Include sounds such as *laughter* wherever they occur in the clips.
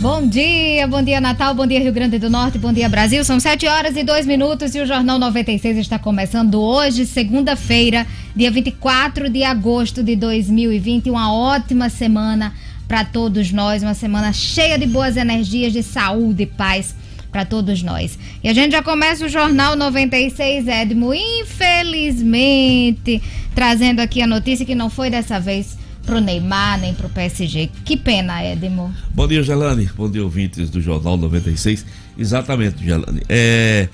Bom dia, bom dia Natal, bom dia Rio Grande do Norte, bom dia Brasil. São 7 horas e 2 minutos e o Jornal 96 está começando hoje, segunda-feira, dia 24 de agosto de 2020. Uma ótima semana para todos nós, uma semana cheia de boas energias, de saúde e paz para todos nós. E a gente já começa o Jornal 96, Edmo, infelizmente, trazendo aqui a notícia que não foi dessa vez pro Neymar, nem pro PSG. Que pena, Edmo. Bom dia, Gelane. Bom dia, ouvintes do Jornal 96. Exatamente, Gelane. É,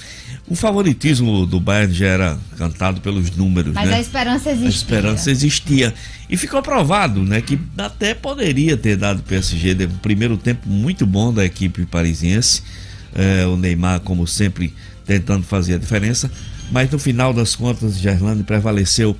o favoritismo do Bayern já era cantado pelos números, Mas né? a esperança existia. A esperança existia. E ficou provado, né, que até poderia ter dado PSG um primeiro tempo muito bom da equipe parisiense. É, o Neymar, como sempre, tentando fazer a diferença. Mas no final das contas, Gerlane prevaleceu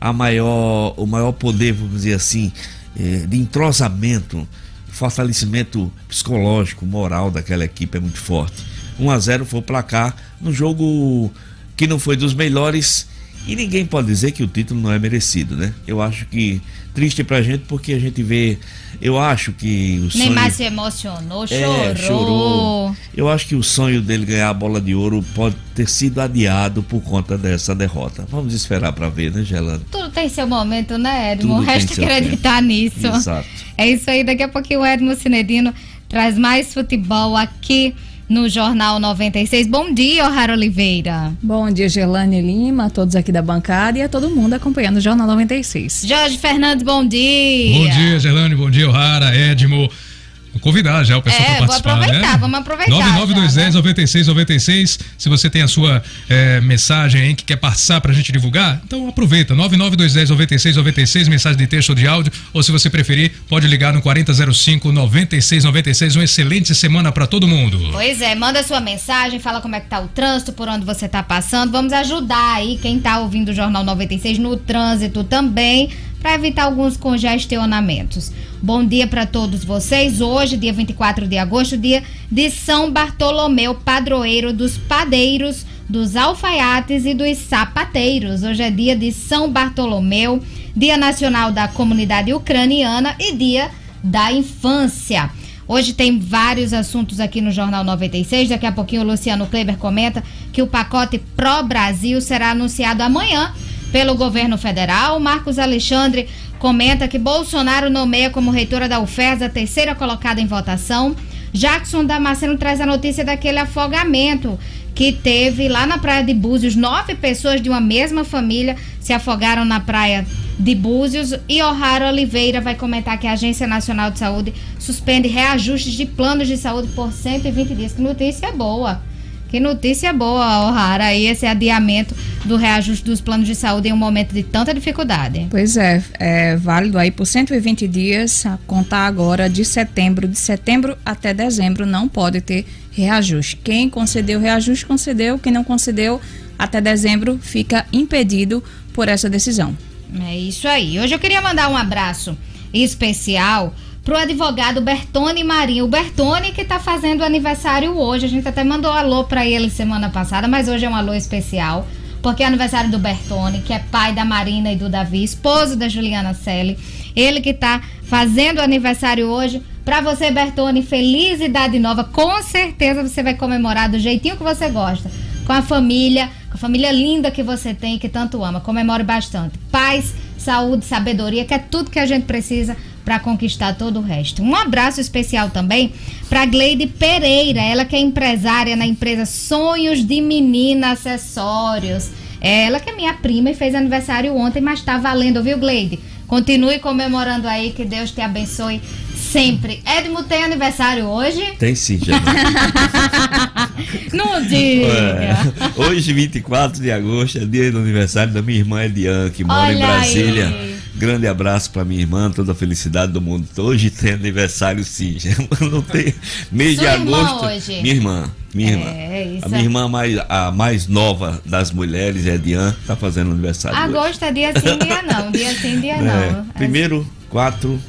a maior, o maior poder, vamos dizer assim, eh, de entrosamento, fortalecimento psicológico, moral daquela equipe é muito forte. 1 a 0 foi o placar no jogo que não foi dos melhores e ninguém pode dizer que o título não é merecido, né? Eu acho que triste pra gente porque a gente vê, eu acho que o sonho Neymar se emocionou, chorou. é, chorou. Eu acho que o sonho dele ganhar a bola de ouro pode ter sido adiado por conta dessa derrota. Vamos esperar para ver, né, Gelano? Tudo tem seu momento, né, Edmo? Tudo tem Resta acreditar nisso. Exato. É isso aí, daqui a pouquinho o Edmo Cinedino traz mais futebol aqui no Jornal 96. Bom dia, O'Hara Oliveira. Bom dia, Gelane Lima, a todos aqui da bancada e a todo mundo acompanhando o Jornal 96. Jorge Fernandes, bom dia. Bom dia, Gelane, bom dia, O'Hara, Edmo. Vou convidar já o pessoal É, para vou participar, aproveitar, né? vamos aproveitar 99210 9696. Se você tem a sua eh, mensagem aí que quer passar pra gente divulgar, então aproveita. 99210 9696, mensagem de texto ou de áudio, ou se você preferir, pode ligar no 4005 9696. Uma excelente semana para todo mundo. Pois é, manda sua mensagem, fala como é que tá o trânsito, por onde você tá passando. Vamos ajudar aí quem tá ouvindo o Jornal 96 no trânsito também, para evitar alguns congestionamentos. Bom dia para todos vocês. Hoje, dia 24 de agosto, dia de São Bartolomeu, padroeiro dos padeiros, dos alfaiates e dos sapateiros. Hoje é dia de São Bartolomeu, Dia Nacional da Comunidade Ucraniana e Dia da Infância. Hoje tem vários assuntos aqui no Jornal 96. Daqui a pouquinho o Luciano Kleber comenta que o pacote Pro Brasil será anunciado amanhã pelo governo federal. Marcos Alexandre comenta que Bolsonaro nomeia como reitora da UFES a terceira colocada em votação. Jackson Damasceno traz a notícia daquele afogamento que teve lá na praia de Búzios. Nove pessoas de uma mesma família se afogaram na praia de Búzios. E O'Hara Oliveira vai comentar que a Agência Nacional de Saúde suspende reajustes de planos de saúde por 120 dias. Que notícia boa! Que notícia boa, O'Hara, aí esse adiamento do reajuste dos planos de saúde em um momento de tanta dificuldade. Pois é, é válido aí por 120 dias, a contar agora de setembro, de setembro até dezembro não pode ter reajuste. Quem concedeu reajuste concedeu, quem não concedeu até dezembro fica impedido por essa decisão. É isso aí. Hoje eu queria mandar um abraço especial pro advogado Bertone Marinho. O Bertone que tá fazendo aniversário hoje. A gente até mandou alô para ele semana passada, mas hoje é um alô especial. Porque é aniversário do Bertone, que é pai da Marina e do Davi, esposo da Juliana Selle. Ele que tá fazendo aniversário hoje. Pra você, Bertone, feliz idade nova. Com certeza você vai comemorar do jeitinho que você gosta. Com a família, com a família linda que você tem e que tanto ama. Comemore bastante. Paz, saúde, sabedoria, que é tudo que a gente precisa para conquistar todo o resto. Um abraço especial também para Gleide Pereira, ela que é empresária na empresa Sonhos de Menina Acessórios. Ela que é minha prima e fez aniversário ontem, mas tá valendo, viu, Gleide? Continue comemorando aí, que Deus te abençoe sempre. Edmo tem aniversário hoje? Tem sim, já. *laughs* Não diga. É, hoje, 24 de agosto, é dia do aniversário da minha irmã Ediane, que mora Olha em Brasília. aí. Grande abraço pra minha irmã, toda a felicidade do mundo. Hoje tem aniversário sim, *laughs* não tem mês Sua de irmã agosto. hoje? Minha irmã, minha É, irmã. isso A minha é. irmã mais, a mais nova das mulheres, é Ediane, tá fazendo aniversário hoje. Agosto é dia sim, dia não. *laughs* Dia sim, dia É, não. primeiro, 4,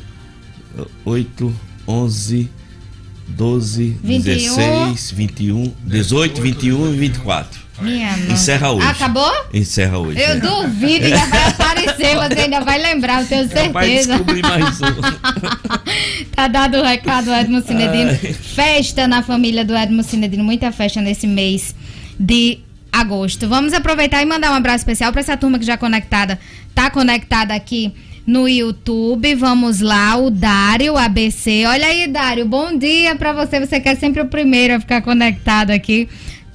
8, 11, 12, 21. 16, 21, 18, 21 e 24. Minha nossa. Encerra hoje. Acabou? Encerra hoje. Eu é. duvido que vai aparecer, você ainda vai lembrar, eu tenho Vai certeza. descobrir mais um. *laughs* tá dado o recado, Edmo Cinedino. Ai. Festa na família do Edmo Cinedino, muita festa nesse mês de agosto. Vamos aproveitar e mandar um abraço especial para essa turma que já conectada, tá conectada aqui no YouTube. Vamos lá, o Dário ABC. Olha aí, Dário, bom dia para você. Você quer sempre o primeiro a ficar conectado aqui.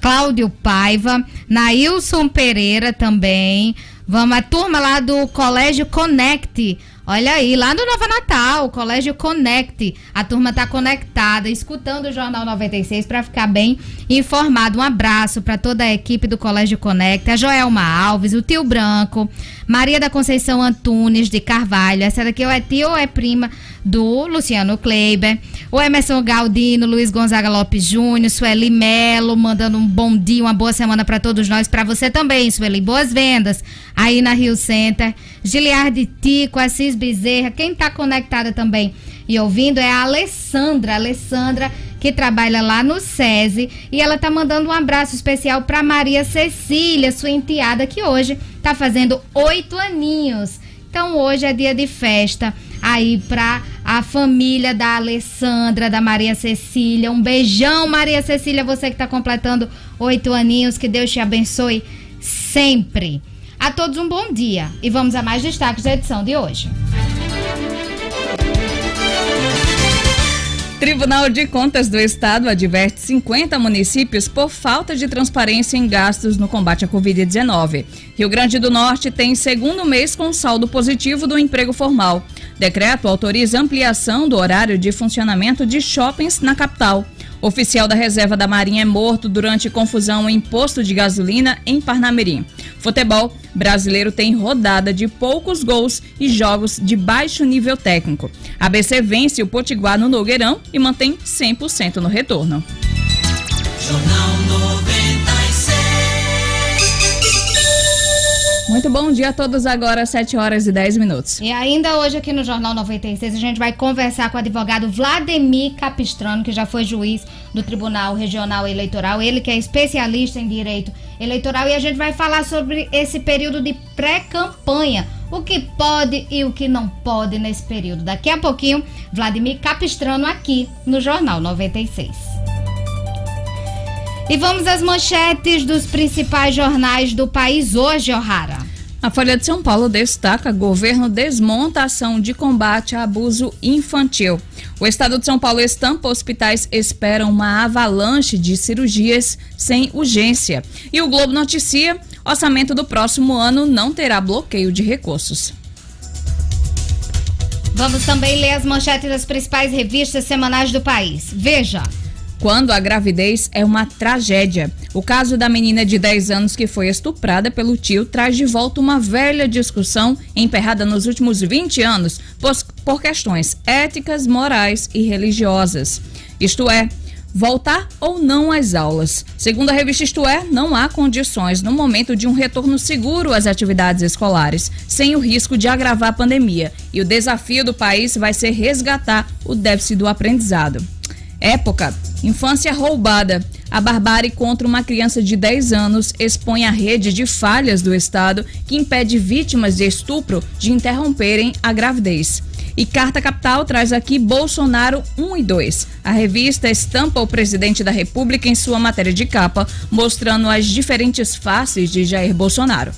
Cláudio Paiva, Nailson Pereira também. Vamos, a turma lá do Colégio Connect. Olha aí, lá no Nova Natal, Colégio Connect. A turma tá conectada, escutando o Jornal 96 para ficar bem informado. Um abraço para toda a equipe do Colégio Connect, a Joelma Alves, o Tio Branco, Maria da Conceição Antunes de Carvalho. Essa daqui ou é tia ou é prima do Luciano Kleiber, o Emerson Galdino, Luiz Gonzaga Lopes Júnior, Sueli Melo, mandando um bom dia, uma boa semana para todos nós, para você também, Sueli. Boas vendas aí na Rio Center. Giliardi Tico, Assis Bezerra, quem tá conectada também e ouvindo é a Alessandra, Alessandra que trabalha lá no SESI e ela tá mandando um abraço especial para Maria Cecília, sua enteada que hoje tá fazendo oito aninhos. Então hoje é dia de festa aí pra a família da Alessandra, da Maria Cecília. Um beijão, Maria Cecília, você que tá completando oito aninhos. Que Deus te abençoe sempre. A todos um bom dia e vamos a mais destaques da edição de hoje. Tribunal de Contas do Estado adverte 50 municípios por falta de transparência em gastos no combate à Covid-19. Rio Grande do Norte tem segundo mês com saldo positivo do emprego formal. Decreto autoriza ampliação do horário de funcionamento de shoppings na capital. Oficial da Reserva da Marinha é morto durante confusão em posto de gasolina em Parnamirim. Futebol brasileiro tem rodada de poucos gols e jogos de baixo nível técnico. ABC vence o Potiguar no Nogueirão e mantém 100% no retorno. Jornal 96. Muito bom dia a todos agora, 7 horas e 10 minutos. E ainda hoje aqui no Jornal 96 a gente vai conversar com o advogado Vladimir Capistrano, que já foi juiz do Tribunal Regional Eleitoral, ele que é especialista em direito eleitoral e a gente vai falar sobre esse período de pré-campanha, o que pode e o que não pode nesse período. Daqui a pouquinho, Vladimir Capistrano aqui no Jornal 96. E vamos às manchetes dos principais jornais do país hoje, O'Hara. A Folha de São Paulo destaca: governo desmonta ação de combate a abuso infantil. O estado de São Paulo estampa hospitais esperam uma avalanche de cirurgias sem urgência. E o Globo noticia: orçamento do próximo ano não terá bloqueio de recursos. Vamos também ler as manchetes das principais revistas semanais do país. Veja. Quando a gravidez é uma tragédia. O caso da menina de 10 anos que foi estuprada pelo tio traz de volta uma velha discussão emperrada nos últimos 20 anos por, questões éticas, morais e religiosas. Isto é, voltar ou não às aulas. Segundo a revista Isto É, não há condições no momento de um retorno seguro às atividades escolares, sem o risco de agravar a pandemia. E o desafio do país vai ser resgatar o déficit do aprendizado. Época: infância roubada. A barbárie contra uma criança de 10 anos expõe a rede de falhas do Estado que impede vítimas de estupro de interromperem a gravidez. E Carta Capital traz aqui Bolsonaro 1 e 2. A revista estampa o presidente da República em sua matéria de capa, mostrando as diferentes faces de Jair Bolsonaro.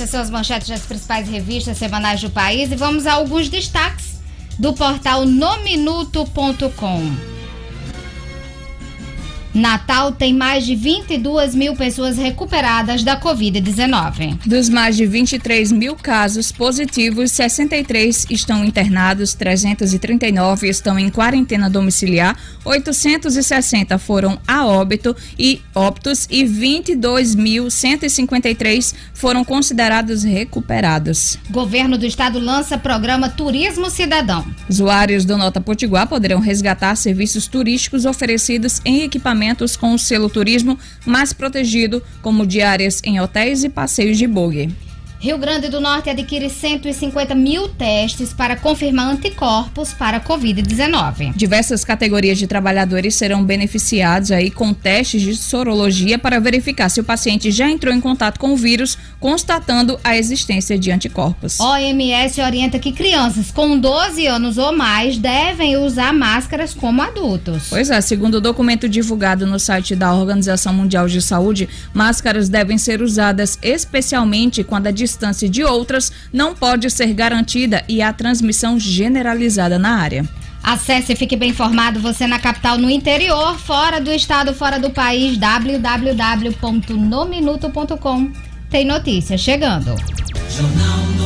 Essas são as manchetes das principais revistas semanais do país e vamos a alguns destaques do portal nominuto.com. Natal tem mais de 22 mil pessoas recuperadas da Covid-19. Dos mais de 23 mil casos positivos, 63 estão internados, 339 estão em quarentena domiciliar, 860 foram a óbito e óbitos e 22.153 foram considerados recuperados. Governo do Estado lança programa Turismo Cidadão. Usuários do Nota Potiguar poderão resgatar serviços turísticos oferecidos em equipamentos com o selo turismo mais protegido, como diárias em hotéis e passeios de buggy. Rio Grande do Norte adquire 150 mil testes para confirmar anticorpos para a Covid-19. Diversas categorias de trabalhadores serão beneficiados aí com testes de sorologia para verificar se o paciente já entrou em contato com o vírus, constatando a existência de anticorpos. OMS orienta que crianças com 12 anos ou mais devem usar máscaras como adultos. Pois é, segundo o documento divulgado no site da Organização Mundial de Saúde, máscaras devem ser usadas especialmente quando a distância de outras não pode ser garantida e há transmissão generalizada na área. Acesse e fique bem informado, você na capital, no interior, fora do estado, fora do país, www.nominuto.com. Tem notícia chegando. Jornal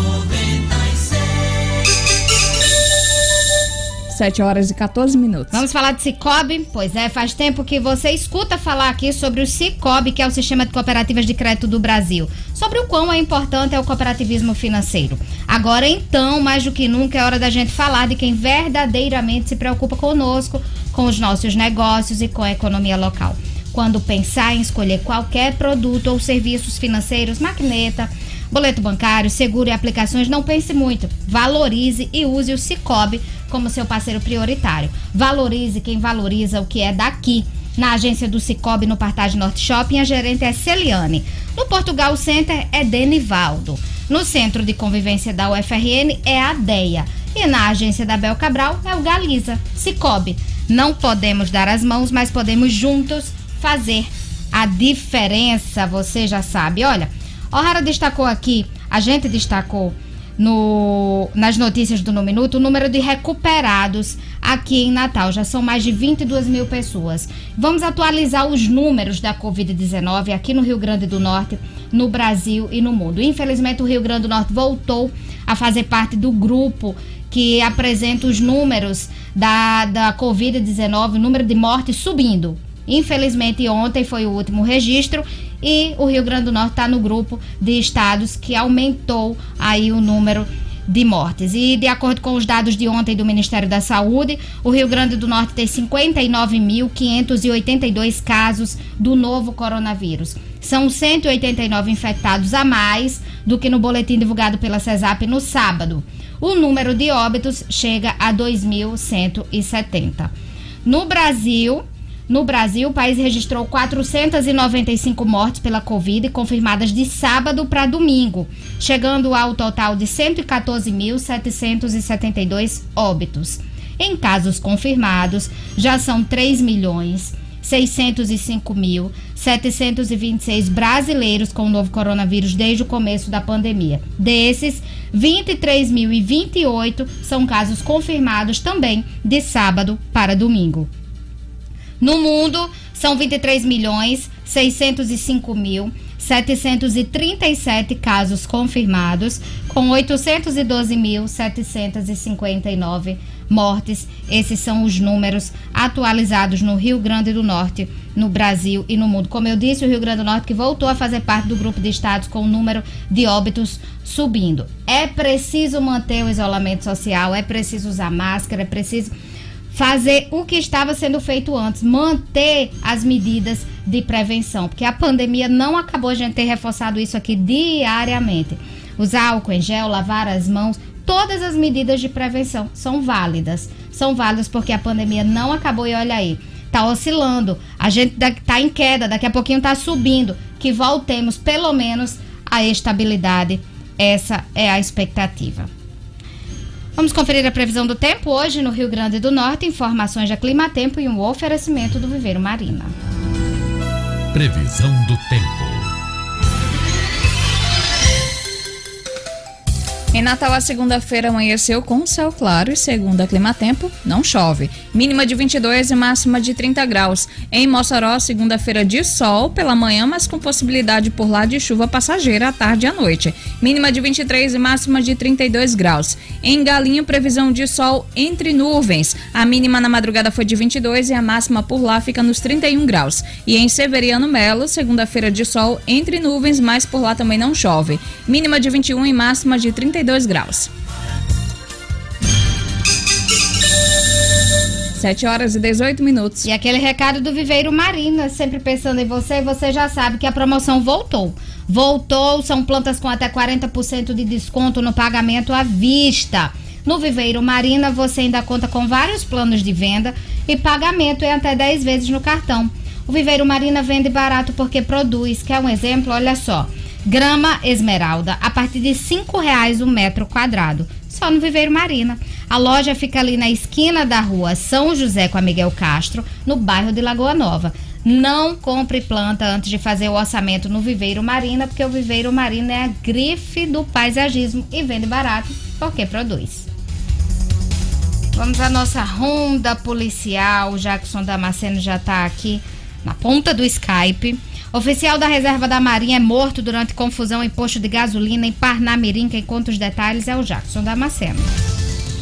7 horas e 14 minutos. Vamos falar de Cicobi? Pois é, faz tempo que você escuta falar aqui sobre o Cicobi, que é o sistema de cooperativas de crédito do Brasil, sobre o quão é importante é o cooperativismo financeiro. Agora, então, mais do que nunca, é hora da gente falar de quem verdadeiramente se preocupa conosco, com os nossos negócios e com a economia local. Quando pensar em escolher qualquer produto ou serviços financeiros, maquineta, boleto bancário, seguro e aplicações, não pense muito. Valorize e use o Cicobi como seu parceiro prioritário. Valorize quem valoriza o que é daqui. Na agência do Cicobi no Partage Norte Shopping, a gerente é Celiane. No Portugal Center é Denivaldo. No Centro de Convivência da UFRN é a DEA. E na agência da Bel Cabral é o Galiza. Cicobi. Não podemos dar as mãos, mas podemos juntos fazer a diferença, você já sabe. Olha, O'Hara destacou aqui, a gente destacou no, nas notícias do No Minuto o número de recuperados aqui em Natal. Já são mais de 22 mil pessoas. Vamos atualizar os números da Covid-19 aqui no Rio Grande do Norte, no Brasil e no mundo. Infelizmente, o Rio Grande do Norte voltou a fazer parte do grupo que apresenta os números da, da Covid-19, o número de mortes subindo. Infelizmente, ontem foi o último registro e o Rio Grande do Norte está no grupo de estados que aumentou aí o número de mortes. E de acordo com os dados de ontem do Ministério da Saúde, o Rio Grande do Norte tem 59.582 casos do novo coronavírus. São 189 infectados a mais do que no boletim divulgado pela CESAP no sábado. O número de óbitos chega a 2.170. No Brasil, no Brasil, o país registrou 495 mortes pela Covid confirmadas de sábado para domingo, chegando ao total de 114.772 óbitos. Em casos confirmados, já são 3 milhões 605.726 brasileiros com o novo coronavírus desde o começo da pandemia. Desses, 23.028 são casos confirmados também de sábado para domingo. No mundo, são 23 milhões 605 mil 737 casos confirmados, com 812.759 mortes. Esses são os números atualizados no Rio Grande do Norte, no Brasil e no mundo. Como eu disse, o Rio Grande do Norte que voltou a fazer parte do grupo de estados com o número de óbitos subindo. É preciso manter o isolamento social, é preciso usar máscara, é preciso fazer o que estava sendo feito antes, manter as medidas de prevenção, porque a pandemia não acabou, a gente ter reforçado isso aqui diariamente. Usar álcool em gel, lavar as mãos, todas as medidas de prevenção são válidas. São válidas porque a pandemia não acabou e olha aí, tá oscilando. A gente tá em queda, daqui a pouquinho tá subindo, que voltemos pelo menos à estabilidade. Essa é a expectativa. Vamos conferir a previsão do tempo hoje no Rio Grande do Norte, informações da Clima Tempo e um oferecimento do Viveiro Marina. Previsão do tempo. Em Natal, a segunda-feira amanheceu com céu claro e, segundo a Climatempo, não chove. Mínima de 22 e máxima de 30 graus. Em Mossoró, segunda-feira de sol pela manhã, mas com possibilidade por lá de chuva passageira à tarde e à noite. Mínima de 23 e máxima de 32 graus. Em Galinho, previsão de sol entre nuvens. A mínima na madrugada foi de 22 e a máxima por lá fica nos 31 graus. E em Severiano Melo, segunda-feira de sol entre nuvens, mas por lá também não chove. Mínima de 21 e máxima de 32 graus. 7 horas e 18 minutos. E aquele recado do Viveiro Marina, sempre pensando em você, você já sabe que a promoção voltou. Voltou, são plantas com até 40% de desconto no pagamento à vista. No Viveiro Marina, você ainda conta com vários planos de venda e pagamento em até 10 vezes no cartão. O Viveiro Marina vende barato porque produz. Quer um exemplo? Olha só. Grama esmeralda, a partir de R$ reais o um metro quadrado. Só no Viveiro Marina. A loja fica ali na esquina da rua São José com a Miguel Castro, no bairro de Lagoa Nova. Não compre planta antes de fazer o orçamento no Viveiro Marina, porque o Viveiro Marina é a grife do paisagismo e vende barato porque produz. Vamos à nossa ronda policial. O Jackson Damasceno já está aqui na ponta do Skype. Oficial da Reserva da Marinha é morto durante confusão em posto de gasolina em Parnamirim. Quem conta os detalhes é o Jackson Damasceno.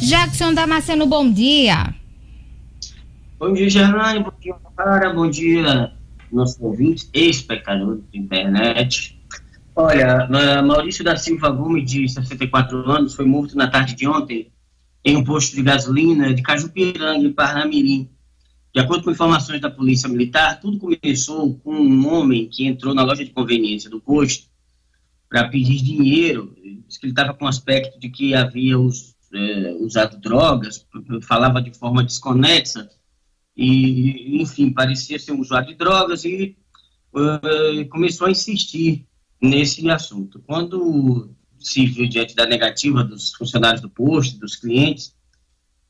Jackson Damasceno, bom dia. Bom dia, Gerlane. Bom dia, cara. Bom dia, nossos ouvintes e espectadores da internet. Olha, Maurício da Silva Gomes, de 64 anos, foi morto na tarde de ontem em um posto de gasolina de Cajupiranga, em Parnamirim. De acordo com informações da Polícia Militar, tudo começou com um homem que entrou na loja de conveniência do posto para pedir dinheiro. Que ele estava com aspecto de que havia os é, usado drogas, falava de forma desconexa, e, enfim, parecia ser um usuário de drogas e uh, começou a insistir nesse assunto. Quando se viu diante da negativa dos funcionários do posto, dos clientes,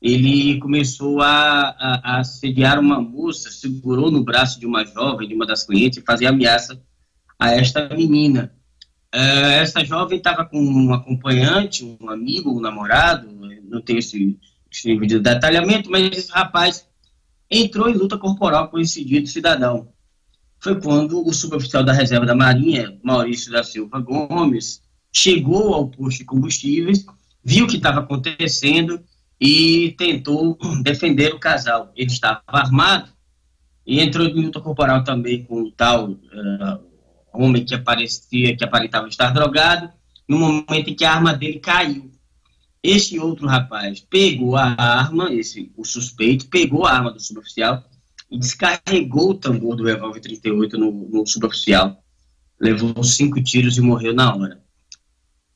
ele começou a, a, a assediar uma moça, segurou no braço de uma jovem, de uma das clientes, e fazia ameaça a esta menina. Uh, essa jovem estava com um acompanhante, um amigo, um namorado, não tenho esse, esse nível de detalhamento, mas esse rapaz entrou em luta corporal com esse dito cidadão. Foi quando o suboficial da reserva da Marinha, Maurício da Silva Gomes, chegou ao posto de combustíveis, viu o que estava acontecendo e tentou *clears throat* defender o casal. Ele estava armado e entrou em luta corporal também com o tal uh, homem que aparecia, que aparentava estar drogado, no momento em que a arma dele caiu. Este outro rapaz pegou a arma, esse, o suspeito, pegou a arma do suboficial e descarregou o tambor do revólver 38 no, no suboficial. Levou cinco tiros e morreu na hora.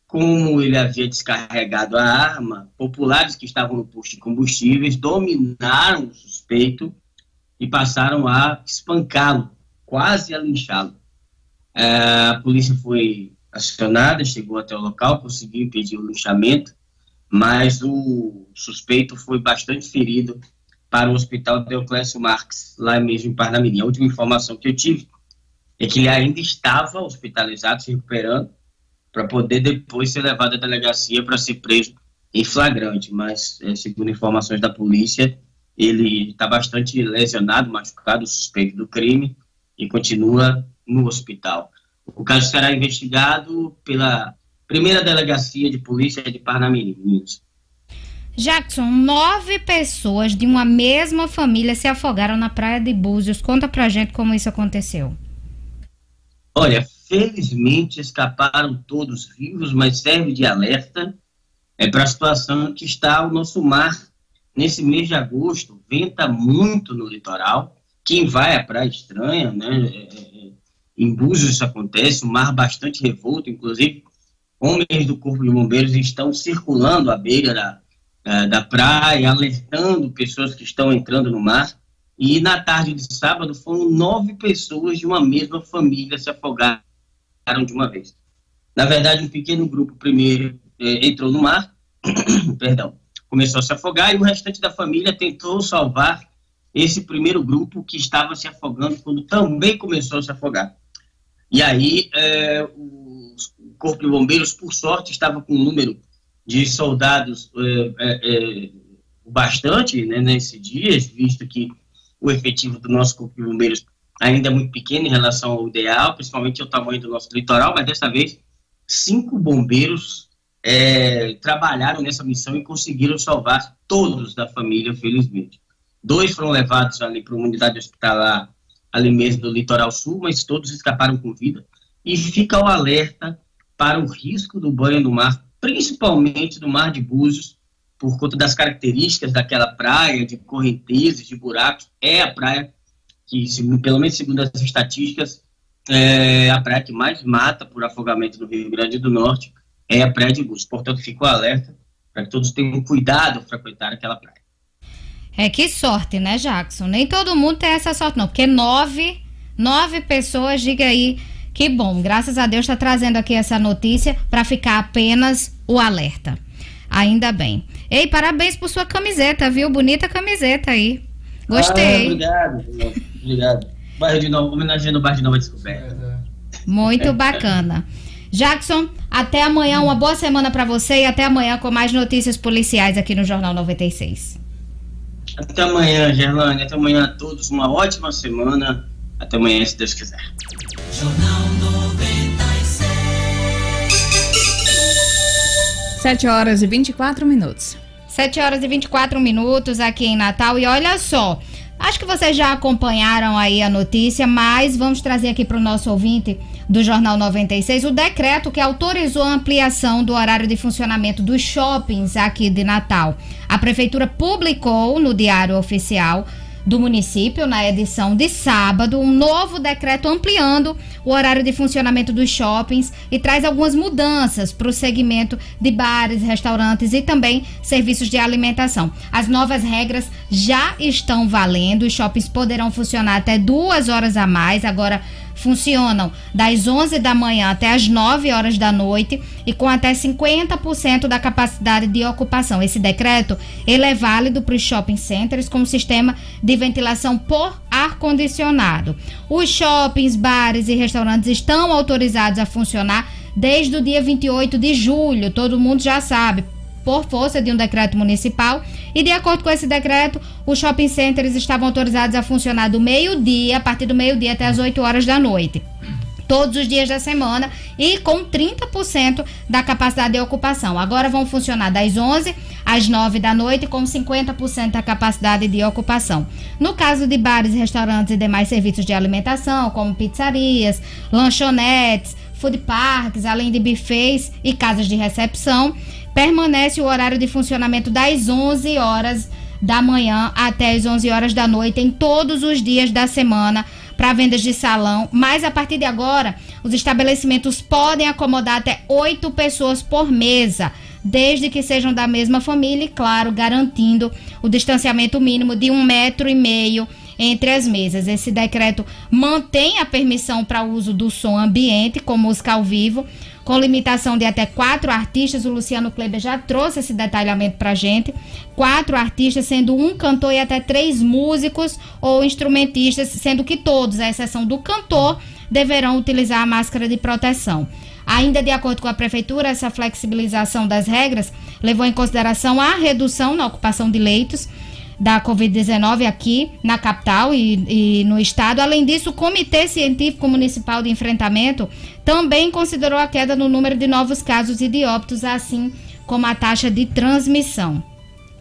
Como ele havia descarregado a arma, populares que estavam no posto de combustíveis dominaram o suspeito e passaram a espancá-lo, quase a linchá-lo. É, a polícia foi acionada, chegou até o local, conseguiu impedir o linchamento, mas o suspeito foi bastante ferido para o hospital Deoclésio Marques, lá mesmo em Parnamirim. A última informação que eu tive é que ele ainda estava hospitalizado, se recuperando, para poder depois ser levado à delegacia para ser preso em flagrante, mas, é, segundo informações da polícia, ele está bastante lesionado, machucado, suspeito do crime, e continua no hospital. O caso será investigado pela primeira delegacia de polícia de Parnamirim. Jackson, nove pessoas de uma mesma família se afogaram na praia de Búzios. Conta pra gente como isso aconteceu. Olha, felizmente escaparam todos vivos, mas serve de alerta é para a situação que está o nosso mar. Nesse mês de agosto, venta muito no litoral. Quem vai à praia estranha, né? É, é em Búzios isso acontece, um mar bastante revolto, inclusive homens do Corpo de Bombeiros estão circulando à beira da, eh, da praia, alertando pessoas que estão entrando no mar. E na tarde de sábado foram nove pessoas de uma mesma família se afogaram de uma vez. Na verdade, um pequeno grupo primeiro eh, entrou no mar, *coughs* perdão, começou a se afogar e o restante da família tentou salvar esse primeiro grupo que estava se afogando quando também começou a se afogar. E aí, é, o Corpo de Bombeiros, por sorte, estava com um número de soldados é, é, é bastante né, nesses dias, visto que o efetivo do nosso Corpo de Bombeiros ainda é muito pequeno em relação ao ideal, principalmente ao tamanho do nosso litoral, mas dessa vez cinco bombeiros é, trabalharam nessa missão e conseguiram salvar todos da família, felizmente. Dois foram levados ali para uma unidade hospitalar ali mesmo do litoral sul, mas todos escaparam com vida. E fica o alerta para o risco do banho no mar, principalmente do mar de Búzios, por conta das características daquela praia, de correntezas, de buracos. É a praia que, pelo menos segundo as estatísticas, é a praia que mais mata por afogamento no Rio Grande do Norte é a Praia de Búzios. Portanto, fico alerta para que todos tenham cuidado ao frequentar aquela praia. É que sorte, né, Jackson? Nem todo mundo tem essa sorte, não. Porque nove, nove pessoas, diga aí, que bom. Graças a Deus está trazendo aqui essa notícia para ficar apenas o alerta. Ainda bem. Ei, parabéns por sua camiseta, viu? Bonita camiseta aí. Gostei. Ah, obrigado, obrigado. Bairro de Novo, homenageando o bairro de Nova Descoberta. Muito bacana. Jackson, até amanhã, uma boa semana para você e até amanhã com mais notícias policiais aqui no Jornal 96. Até amanhã, Gerlane. Até amanhã a todos. Uma ótima semana. Até amanhã, se Deus quiser. Jornal 96. 7 horas e 24 minutos. 7 horas e 24 minutos aqui em Natal. E olha só, acho que vocês já acompanharam aí a notícia, mas vamos trazer aqui para o nosso ouvinte do Jornal 96 o decreto que autorizou a ampliação do horário de funcionamento dos shoppings aqui de Natal. A prefeitura publicou no Diário Oficial do município, na edição de sábado, um novo decreto ampliando o horário de funcionamento dos shoppings e traz algumas mudanças para o segmento de bares, restaurantes e também serviços de alimentação. As novas regras já estão valendo, os shoppings poderão funcionar até duas horas a mais, agora funcionam das 11 da manhã até as 9 horas da noite e com até 50% da capacidade de ocupação. Esse decreto ele é válido para os shopping centers com sistema de ventilação por ar condicionado. Os shoppings, bares e restaurantes estão autorizados a funcionar desde o dia 28 de julho. Todo mundo já sabe por força de um decreto municipal. E de acordo com esse decreto, os shopping centers estavam autorizados a funcionar do meio-dia, a partir do meio-dia até as 8 horas da noite todos os dias da semana e com 30% da capacidade de ocupação. Agora vão funcionar das 11 às 9 da noite com 50% da capacidade de ocupação. No caso de bares, restaurantes e demais serviços de alimentação, como pizzarias, lanchonetes, food parks, além de buffets e casas de recepção, permanece o horário de funcionamento das 11 horas da manhã até as 11 horas da noite em todos os dias da semana para vendas de salão, mas a partir de agora, os estabelecimentos podem acomodar até oito pessoas por mesa, desde que sejam da mesma família e, claro, garantindo o distanciamento mínimo de um metro e meio entre as mesas. Esse decreto mantém a permissão para o uso do som ambiente com música ao vivo, com limitação de até quatro artistas. O Luciano Kleber já trouxe esse detalhamento para gente. Quatro artistas, sendo um cantor e até três músicos ou instrumentistas, sendo que todos, à exceção do cantor, deverão utilizar a máscara de proteção. Ainda de acordo com a prefeitura, essa flexibilização das regras levou em consideração a redução na ocupação de leitos da Covid-19 aqui na capital e, e, no estado. Além disso, o Comitê Científico Municipal de Enfrentamento também considerou a queda no número de novos casos e de óbitos, assim como a taxa de transmissão.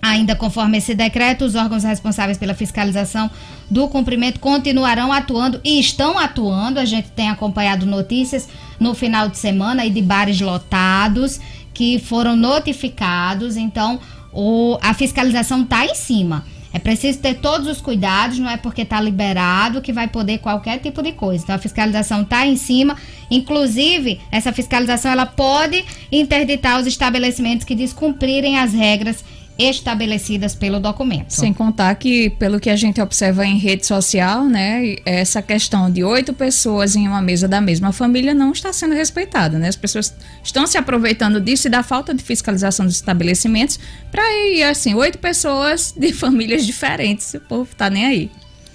Ainda conforme esse decreto, os órgãos responsáveis pela fiscalização do cumprimento continuarão atuando e estão atuando. A gente tem acompanhado notícias no final de semana aí de bares lotados que foram notificados. Então, o, a fiscalização está em cima. É preciso ter todos os cuidados, não é porque está liberado que vai poder qualquer tipo de coisa. Então a fiscalização está em cima. Inclusive, essa fiscalização ela pode interditar os estabelecimentos que descumprirem as regras estabelecidas pelo documento. Sem contar que, pelo que a gente observa em rede social, né, essa questão de oito pessoas em uma mesa da mesma família não está sendo respeitada, né? As pessoas estão se aproveitando disso e da falta de fiscalização dos estabelecimentos para ir, assim, oito pessoas de *laughs* famílias diferentes. O povo tá nem aí.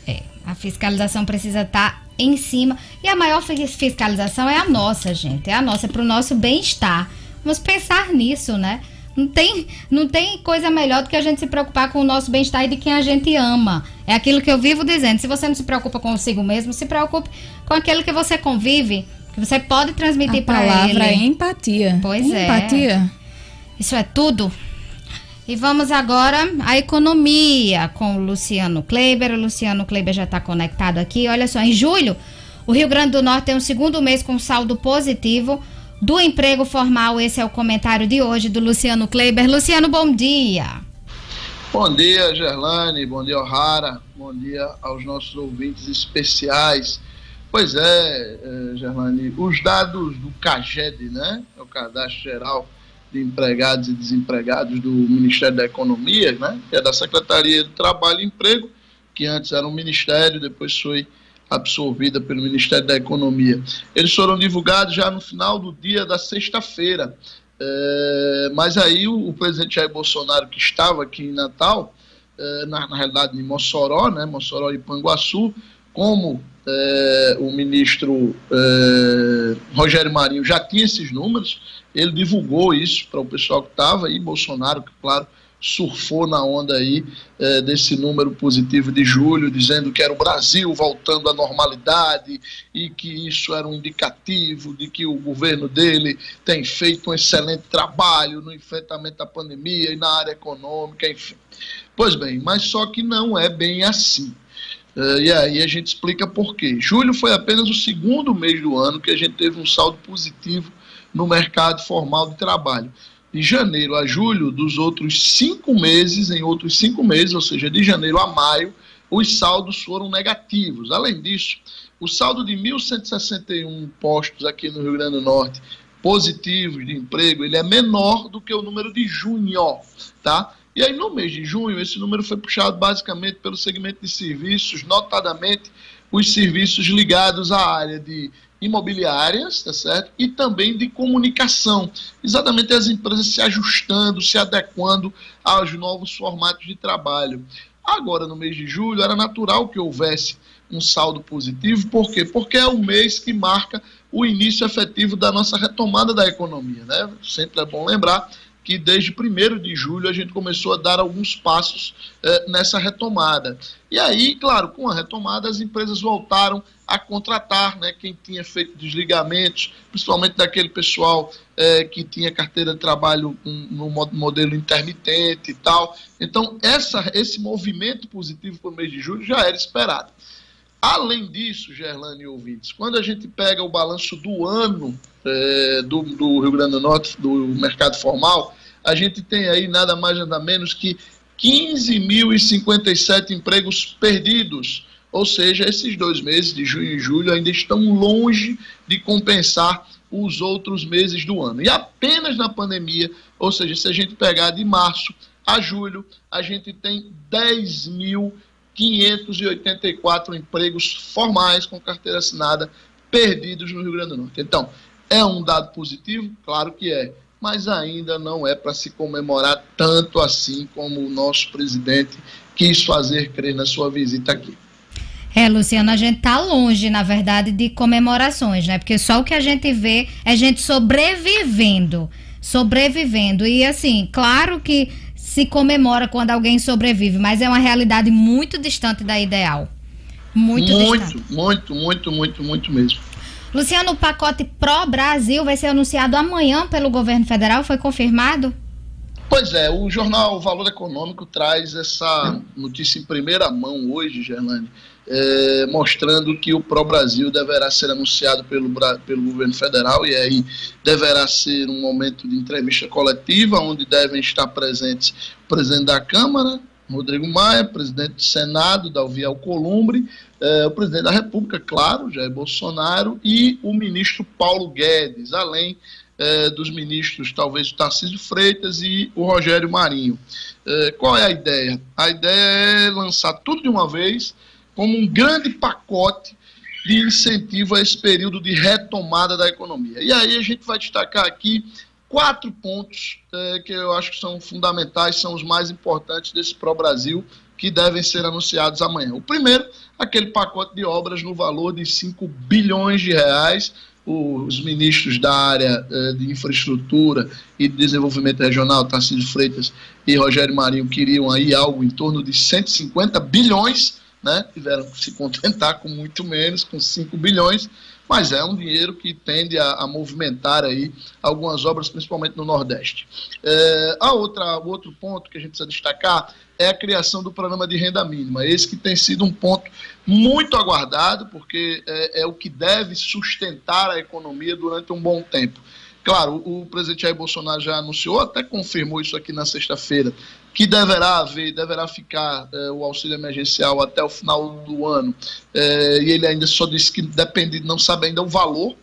É, a fiscalização precisa estar tá em cima e a maior fiscalização é a nossa, gente, é a nossa, é para o nosso bem-estar. Vamos pensar nisso, né? Não tem, não tem coisa melhor do que a gente se preocupar com o nosso bem-estar e de quem a gente ama. É aquilo que eu vivo dizendo. Se você não se preocupa consigo mesmo, se preocupe com aquele que você convive Que você pode transmitir A para ele. palavra é empatia. Pois é. empatia. Isso é tudo. E vamos agora à economia com o Luciano Kleiber. O Luciano Kleiber já está conectado aqui. Olha só, em julho, o Rio Grande do Norte tem o segundo mês com saldo positivo do emprego formal. Esse é o comentário de hoje do Luciano Kleiber. Luciano, bom dia. Bom dia, Gerlane. Bom dia, O'Hara. Bom dia aos nossos ouvintes especiais. Pois é, eh, Gerlane, os dados do CAGED, né? É o Cadastro Geral de Empregados e Desempregados do Ministério da Economia, né? Que é da Secretaria do Trabalho e Emprego, que antes era um ministério, depois foi absorvida pelo Ministério da Economia. Eles foram divulgados já no final do dia da sexta-feira. É, mas aí o, o, presidente Jair Bolsonaro, que estava aqui em Natal, é, na, na, realidade em Mossoró, né, Mossoró e Panguaçu, como é, o ministro Rogério Marinho já tinha esses números, ele divulgou isso para o pessoal que estava aí, Bolsonaro, que claro, surfou na onda aí é, desse número positivo de julho, dizendo que era o Brasil voltando à normalidade e que isso era um indicativo de que o governo dele tem feito um excelente trabalho no enfrentamento da pandemia e na área econômica, enfim. Pois bem, mas só que não é bem assim. Uh, e aí a gente explica por quê. Julho foi apenas o segundo mês do ano que a gente teve um saldo positivo no mercado formal de trabalho de janeiro a julho, dos outros cinco meses, em outros cinco meses, ou seja, de janeiro a maio, os saldos foram negativos. Além disso, o saldo de 1.161 postos aqui no Rio Grande do Norte positivos de emprego, ele é menor do que o número de junho, tá? E aí, no mês de junho, esse número foi puxado basicamente pelo segmento de serviços, notadamente os serviços ligados à área de imobiliárias, tá certo? E também de comunicação. Exatamente as empresas se ajustando, se adequando aos novos formatos de trabalho. Agora, no mês de julho, era natural que houvesse um saldo positivo, por quê? Porque é o mês que marca o início efetivo da nossa retomada da economia, né? Sempre é bom lembrar que desde 1 de julho a gente começou a dar alguns passos eh, nessa retomada. E aí, claro, com a retomada, as empresas voltaram a contratar né, quem tinha feito desligamentos, principalmente daquele pessoal eh, que tinha carteira de trabalho no modelo intermitente e tal. Então, essa, esse movimento positivo para o mês de julho já era esperado. Além disso, Gerlane e ouvintes, quando a gente pega o balanço do ano eh, do, do Rio Grande do Norte, do mercado formal, a gente tem aí nada mais nada menos que 15.057 empregos perdidos. Ou seja, esses dois meses de junho e julho ainda estão longe de compensar os outros meses do ano. E apenas na pandemia, ou seja, se a gente pegar de março a julho, a gente tem 10.584 empregos formais com carteira assinada perdidos no Rio Grande do Norte. Então, é um dado positivo? Claro que é mas ainda não é para se comemorar tanto assim como o nosso presidente quis fazer crer na sua visita aqui. É, Luciano, a gente tá longe, na verdade, de comemorações, né? Porque só o que a gente vê é gente sobrevivendo, sobrevivendo. E assim, claro que se comemora quando alguém sobrevive, mas é uma realidade muito distante da ideal. Muito, muito, distante. muito, muito, muito, muito mesmo. Luciano, o pacote pró-Brasil vai ser anunciado amanhã pelo governo federal, foi confirmado? Pois é, o jornal Valor Econômico traz essa notícia em primeira mão hoje, Gerlane, é, mostrando que o Pró-Brasil deverá ser anunciado pelo, pelo governo federal e aí deverá ser um momento de entrevista coletiva, onde devem estar presentes o presidente da Câmara, Rodrigo Maia, presidente do Senado, Dalvi Alcolumbre, eh, o presidente da República, claro, Jair Bolsonaro, e o ministro Paulo Guedes, além eh, dos ministros, talvez o Tarcísio Freitas e o Rogério Marinho. Eh, qual é a ideia? A ideia é lançar tudo de uma vez como um grande pacote de incentivo a esse período de retomada da economia. E aí a gente vai destacar aqui quatro pontos é, que eu acho que são fundamentais, são os mais importantes desse Pro Brasil, que devem ser anunciados amanhã. O primeiro, aquele pacote de obras no valor de 5 bilhões de reais. Os ministros da área é, de infraestrutura e de desenvolvimento regional, Tarcísio Freitas e Rogério Marinho, queriam aí algo em torno de 150 bilhões, né? tiveram que se contentar com muito menos, com 5 bilhões mas é um dinheiro que tende a, a movimentar aí algumas obras, principalmente no Nordeste. É, a outra, o outro ponto que a gente precisa destacar é a criação do programa de renda mínima. Esse que tem sido um ponto muito aguardado, porque é, é o que deve sustentar a economia durante um bom tempo. Claro, o presidente Jair Bolsonaro já anunciou, até confirmou isso aqui na sexta-feira, que deverá haver, deverá ficar é, o auxílio emergencial até o final do ano. É, e ele ainda só disse que depende, não sabe ainda o valor.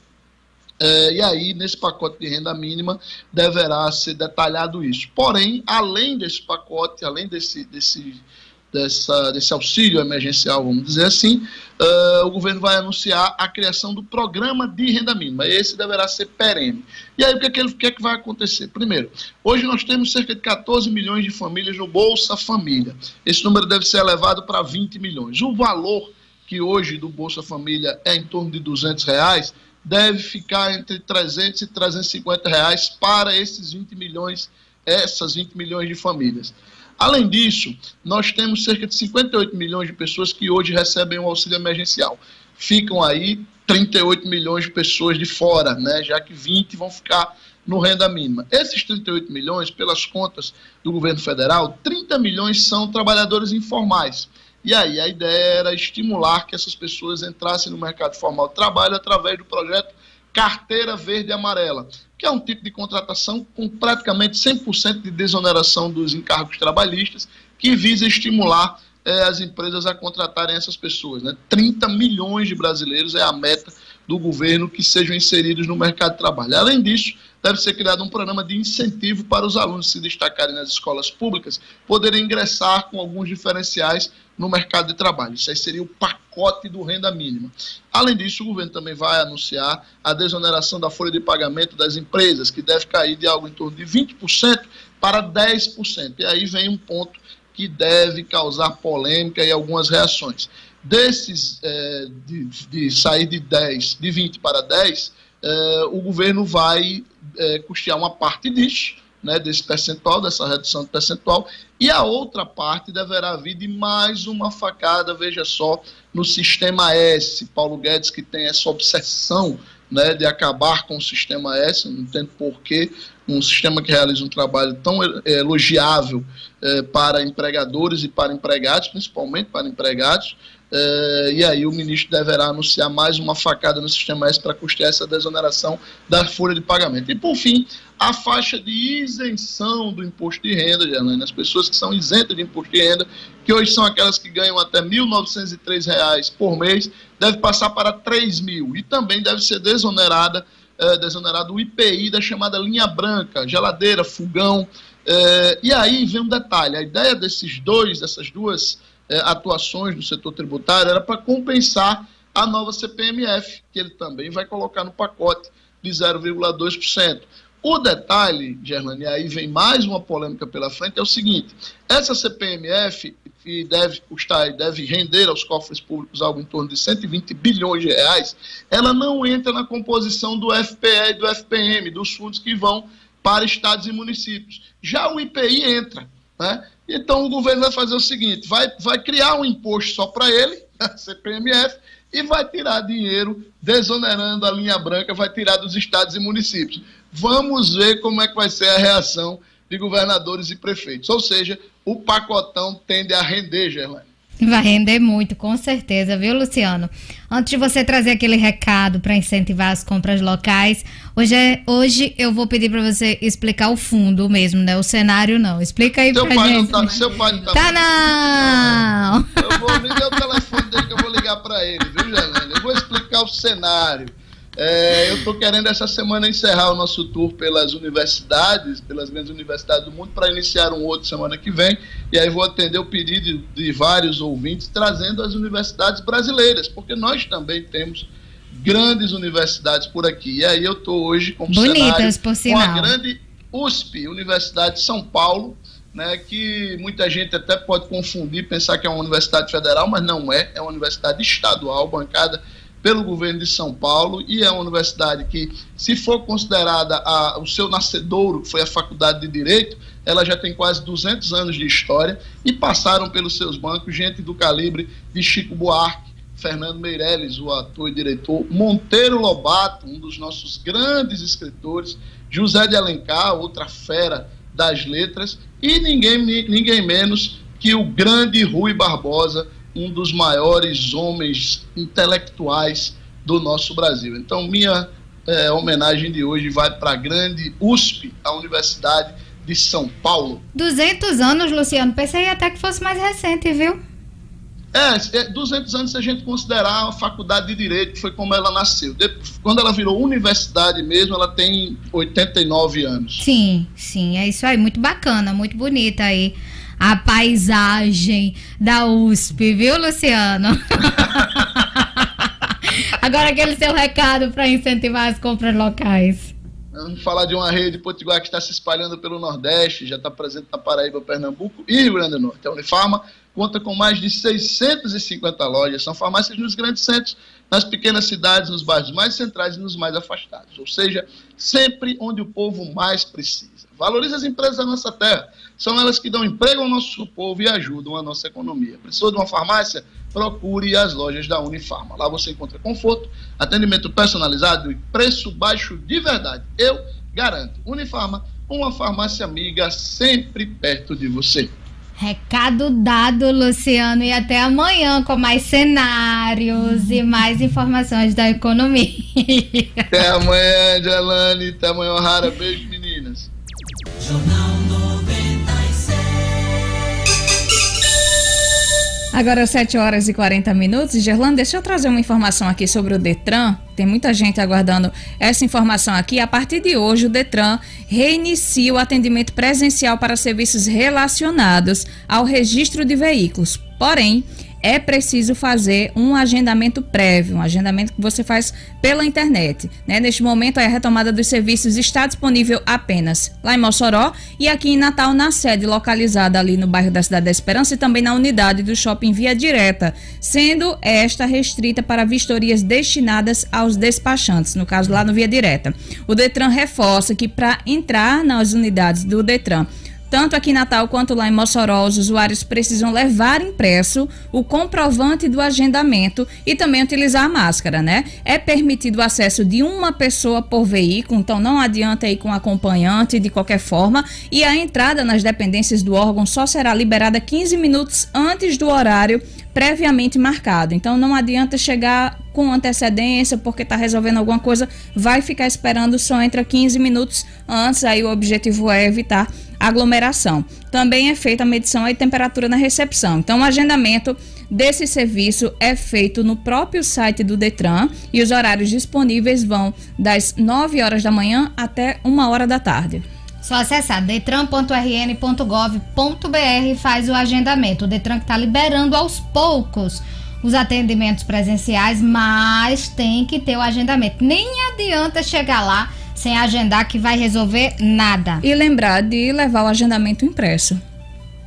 É, e aí, nesse pacote de renda mínima, deverá ser detalhado isso. Porém, além desse pacote, além desse, desse dessa, desse auxílio emergencial, vamos dizer assim, uh, o governo vai anunciar a criação do programa de renda mínima. Esse deverá ser perene. E aí, o que, é que, o que, é que vai acontecer? Primeiro, hoje nós temos cerca de 14 milhões de famílias no Bolsa Família. Esse número deve ser elevado para 20 milhões. O valor que hoje do Bolsa Família é em torno de 200 reais, deve ficar entre 300 e 350 reais para esses 20 milhões, essas 20 milhões de famílias. Além disso, nós temos cerca de 58 milhões de pessoas que hoje recebem o auxílio emergencial. Ficam aí 38 milhões de pessoas de fora, né, já que 20 vão ficar no renda mínima. Esses 38 milhões, pelas contas do governo federal, 30 milhões são trabalhadores informais. E aí a ideia era estimular que essas pessoas entrassem no mercado formal de trabalho através do projeto Carteira Verde e Amarela, que é um tipo de contratação com praticamente 100% de desoneração dos encargos trabalhistas, que visa estimular eh, as empresas a contratarem essas pessoas. Né? 30 milhões de brasileiros é a meta do governo que sejam inseridos no mercado de trabalho. Além disso, deve ser criado um programa de incentivo para os alunos se destacarem nas escolas públicas, poderem ingressar com alguns diferenciais no mercado de trabalho. Isso aí seria o pacote do renda mínima. Além disso, o governo também vai anunciar a desoneração da folha de pagamento das empresas, que deve cair de algo em torno de 20% para 10%. E aí vem um ponto que deve causar polêmica e algumas reações. Desses, é, de, de, sair de 10, de 20 para 10, é, o governo vai é, custear uma parte disso, né, desse percentual, dessa redução de percentual, e a outra parte deverá vir de mais uma facada, veja só, no sistema S. Paulo Guedes, que tem essa obsessão né, de acabar com o sistema S, não entendo porquê, um sistema que realiza um trabalho tão é, elogiável é, para empregadores e para empregados, principalmente para empregados, é, e aí o ministro deverá anunciar mais uma facada no sistema S para custear essa desoneração da folha de pagamento. E por fim, a faixa de isenção do imposto de renda, Gerlane, as pessoas que são isentas de imposto de renda, que hoje são aquelas que ganham até R$ 1.903 por mês, deve passar para R$ 3.000 e também deve ser desonerada, é, desonerado o IPI da chamada linha branca, geladeira, fogão, é, e aí vem um detalhe, a ideia desses dois, dessas duas é, atuações do setor tributário era para compensar a nova CPMF, que ele também vai colocar no pacote de 0,2%. O detalhe, Gerlane, e aí vem mais uma polêmica pela frente, é o seguinte: essa CPMF, que deve custar e deve render aos cofres públicos algo em torno de 120 bilhões de reais, ela não entra na composição do FPE e do FPM, dos fundos que vão para estados e municípios. Já o IPI entra. Né? Então o governo vai fazer o seguinte: vai, vai criar um imposto só para ele, *laughs* a CPMF, e vai tirar dinheiro, desonerando a linha branca, vai tirar dos estados e municípios. Vamos ver como é que vai ser a reação de governadores e prefeitos. Ou seja, o pacotão tende a render, Gerlane. Vai render muito, com certeza, viu, Luciano? Antes de você trazer aquele recado para incentivar as compras locais, hoje, é, hoje eu vou pedir para você explicar o fundo mesmo, né? O cenário não. Explica aí seu pra pai gente. Não tá, seu pai não tá. Tá não! Eu vou ligar o telefone dele que eu vou ligar para ele, viu, Gelane? Eu vou explicar o cenário. É, eu estou querendo essa semana encerrar o nosso tour pelas universidades, pelas grandes universidades do mundo, para iniciar um outro semana que vem. E aí vou atender o pedido de vários ouvintes, trazendo as universidades brasileiras, porque nós também temos grandes universidades por aqui. E aí eu estou hoje com Bonitas, por com sinal. a grande USP, Universidade de São Paulo, né, que muita gente até pode confundir, pensar que é uma universidade federal, mas não é, é uma universidade estadual, bancada pelo governo de São Paulo e é uma universidade que, se for considerada a, o seu nascedouro, que foi a Faculdade de Direito, ela já tem quase 200 anos de história e passaram pelos seus bancos gente do calibre de Chico Buarque, Fernando Meirelles, o ator e diretor, Monteiro Lobato, um dos nossos grandes escritores, José de Alencar, outra fera das letras, e ninguém, ninguém menos que o grande Rui Barbosa, um dos maiores homens intelectuais do nosso Brasil. Então, minha é, homenagem de hoje vai para a grande USP, a Universidade de São Paulo. 200 anos, Luciano. Pensei até que fosse mais recente, viu? É, 200 é, anos se a gente considerar a faculdade de Direito, que foi como ela nasceu. Quando ela virou universidade mesmo, ela tem 89 anos. Sim, sim, é isso aí. Muito bacana, muito bonita aí a paisagem da USP, viu, Luciano? *laughs* Agora aquele seu recado para incentivar as compras locais. Vamos falar de uma rede potiguar que está se espalhando pelo Nordeste, já está presente na Paraíba, Pernambuco e Rio Grande do Norte. A Unifarma conta com mais de 650 lojas, são farmácias nos grandes centros, nas pequenas cidades, nos bairros mais centrais e nos mais afastados. Ou seja, sempre onde o povo mais precisa. Valorize as empresas da nossa terra. São elas que dão emprego ao nosso povo e ajudam a nossa economia. Precisou de uma farmácia? Procure as lojas da Unifarma. Lá você encontra conforto, atendimento personalizado e preço baixo de verdade. Eu garanto. Unifarma, uma farmácia amiga sempre perto de você. Recado dado, Luciano, e até amanhã com mais cenários e mais informações da economia. Até amanhã, Gelane. Até amanhã, Rara. Beijo, meninas. Jornal Agora 7 horas e 40 minutos. Gerlando, deixa eu trazer uma informação aqui sobre o Detran. Tem muita gente aguardando essa informação aqui. A partir de hoje, o Detran reinicia o atendimento presencial para serviços relacionados ao registro de veículos. Porém, é preciso fazer um agendamento prévio, um agendamento que você faz pela internet. Né? Neste momento, a retomada dos serviços está disponível apenas lá em Mossoró e aqui em Natal, na sede localizada ali no bairro da Cidade da Esperança e também na unidade do shopping Via Direta, sendo esta restrita para vistorias destinadas aos despachantes, no caso lá no Via Direta. O Detran reforça que para entrar nas unidades do Detran tanto aqui em Natal quanto lá em Mossoró, os usuários precisam levar impresso o comprovante do agendamento e também utilizar a máscara, né? É permitido o acesso de uma pessoa por veículo, então não adianta ir com acompanhante de qualquer forma. E a entrada nas dependências do órgão só será liberada 15 minutos antes do horário previamente marcado. Então não adianta chegar com antecedência porque está resolvendo alguma coisa, vai ficar esperando só entra 15 minutos antes, aí o objetivo é evitar aglomeração. Também é feita a medição e temperatura na recepção. Então o agendamento desse serviço é feito no próprio site do Detran e os horários disponíveis vão das 9 horas da manhã até 1 hora da tarde. Só acessar detran.rn.gov.br faz o agendamento. O Detran está liberando aos poucos os atendimentos presenciais, mas tem que ter o agendamento. Nem adianta chegar lá sem agendar que vai resolver nada. E lembrar de levar o agendamento impresso.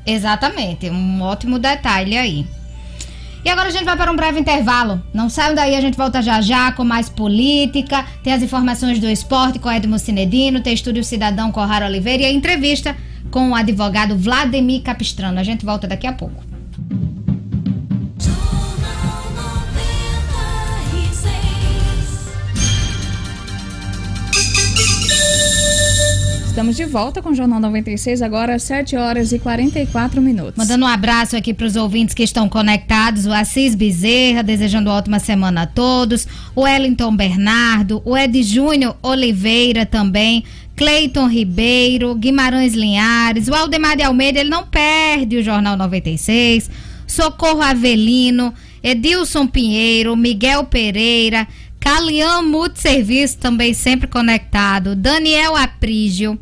Exatamente, um ótimo detalhe aí. E agora a gente vai para um breve intervalo. Não saiam daí, a gente volta já já com mais política. Tem as informações do esporte com Edmo Cinedino, tem estúdio Cidadão com Rara Oliveira e a entrevista com o advogado Vladimir Capistrano. A gente volta daqui a pouco. Estamos de volta com o Jornal 96, agora às 7 horas e 44 minutos. Mandando um abraço aqui para os ouvintes que estão conectados: o Assis Bezerra, desejando ótima semana a todos, o Wellington Bernardo, o Ed Júnior Oliveira também. Cleiton Ribeiro, Guimarães Linhares, o Aldemar de Almeida, ele não perde o Jornal 96, Socorro Avelino, Edilson Pinheiro, Miguel Pereira, Calian Multiserviço também sempre conectado. Daniel Aprígio.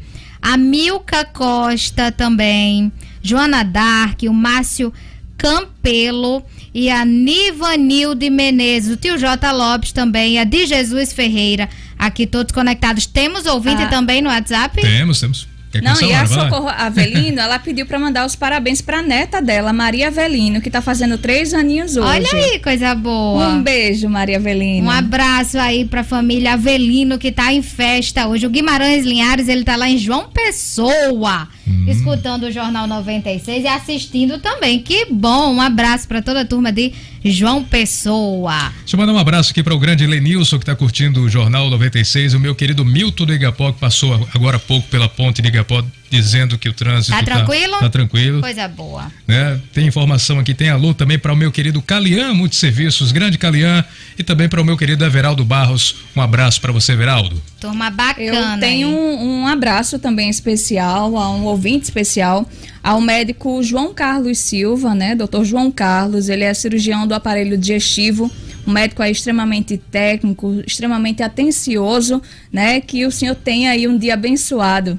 A Milka Costa também. Joana Dark, o Márcio Campelo e a Nivanilde Menezes, o tio J. Lopes também, a de Jesus Ferreira, aqui todos conectados. Temos ouvinte ah. também no WhatsApp? Temos, temos. Quer não, e a Socorro Avelino, ela pediu para mandar os parabéns para neta dela, Maria Avelino, que tá fazendo três aninhos hoje. Olha aí, coisa boa. Um beijo, Maria Avelino. Um abraço aí pra família Avelino, que tá em festa hoje. O Guimarães Linhares, ele tá lá em João Pessoa. escutando o Jornal 96 e assistindo também. Que bom! Um abraço para toda a turma de João Pessoa. Deixa eu mandar um abraço aqui para o grande Lenilson que está curtindo o Jornal 96, o meu querido Milton do Igapó, que passou agora há pouco pela ponte de Igapó, dizendo que o trânsito Tá tranquilo? Tá tranquilo. Coisa boa. né? Tem informação aqui, tem alô também para o meu querido Calian Multisserviços, grande Calian, e também para o meu querido Everaldo Barros. Um abraço para você, Everaldo. Turma bacana. Eu tenho um, um abraço também especial a um ouvinte especial, ao médico João Carlos Silva, né? Doutor João Carlos, ele é cirurgião do aparelho digestivo, um médico aí extremamente técnico, extremamente atencioso, né? Que o senhor tenha aí um dia abençoado.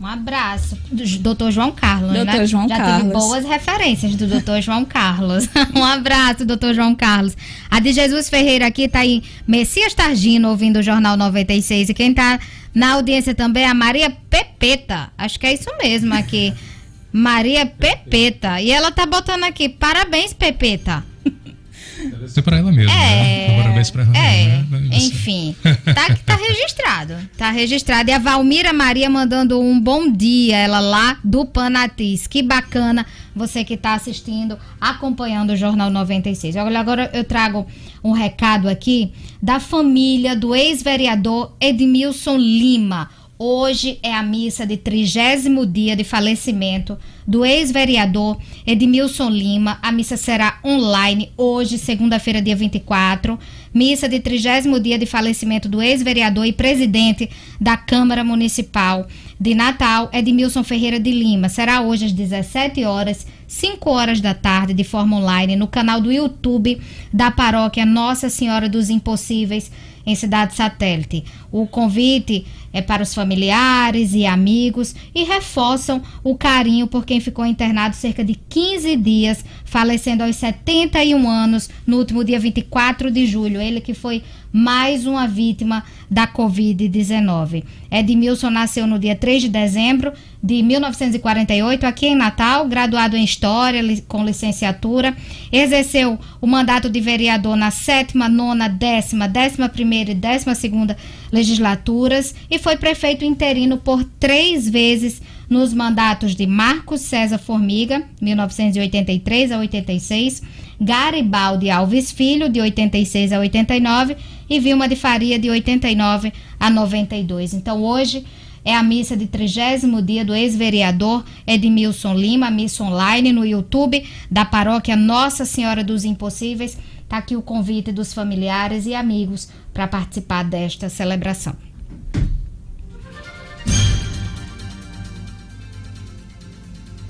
Um abraço do Dr. João Carlos, Dr. né? João Já Carlos. tive boas referências do Dr. João Carlos. *laughs* um abraço, Dr. João Carlos. A de Jesus Ferreira aqui tá em Messias Targino ouvindo o Jornal 96 e quem tá na audiência também é a Maria Pepeta. Acho que é isso mesmo aqui. Maria Pepeta. E ela tá botando aqui, parabéns, Pepeta. Deve ser para ela mesmo, É, né? Parabéns para ela. é, né? Vai ser. enfim, tá, tá registrado, tá registrado. E a Valmira Maria mandando um bom dia, ela lá do Panatis. Que bacana você que tá assistindo, acompanhando o Jornal 96. Olha, agora eu trago um recado aqui da família do ex-vereador Edmilson Lima. Hoje é a missa de trigésimo dia de falecimento do ex-vereador Edmilson Lima. A missa será online hoje, segunda-feira, dia 24. Missa de trigésimo dia de falecimento do ex-vereador e presidente da Câmara Municipal de Natal, Edmilson Ferreira de Lima. Será hoje às 17 horas, 5 horas da tarde, de forma online, no canal do YouTube da paróquia Nossa Senhora dos Impossíveis, em Cidade Satélite. O convite é para os familiares e amigos e reforçam o carinho por quem ficou internado cerca de 15 dias, falecendo aos 71 anos no último dia 24 de julho. Ele que foi mais uma vítima da Covid-19. Edmilson nasceu no dia 3 de dezembro de 1948 aqui em Natal, graduado em História com licenciatura, exerceu o mandato de vereador na sétima, nona, décima, décima primeira e décima segunda legislaturas e foi prefeito interino por três vezes nos mandatos de Marcos César Formiga, 1983 a 86, Garibaldi Alves Filho, de 86 a 89, e Vilma de Faria, de 89 a 92. Então, hoje é a missa de trigésimo dia do ex-vereador Edmilson Lima, missa online no YouTube da paróquia Nossa Senhora dos Impossíveis. Está aqui o convite dos familiares e amigos para participar desta celebração.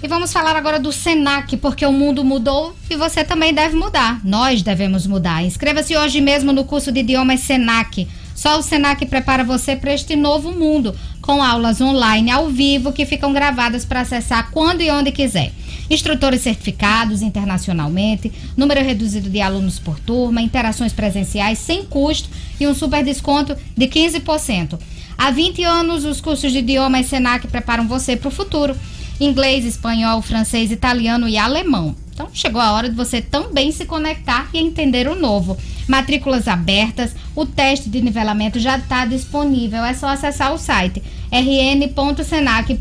E vamos falar agora do Senac, porque o mundo mudou e você também deve mudar. Nós devemos mudar. Inscreva-se hoje mesmo no curso de idiomas Senac. Só o Senac prepara você para este novo mundo, com aulas online ao vivo que ficam gravadas para acessar quando e onde quiser. Instrutores certificados internacionalmente, número reduzido de alunos por turma, interações presenciais sem custo e um super desconto de 15%. Há 20 anos, os cursos de idiomas Senac preparam você para o futuro inglês, espanhol, francês, italiano e alemão. Então chegou a hora de você também se conectar e entender o novo. Matrículas abertas, o teste de nivelamento já está disponível. É só acessar o site rn.senac.br.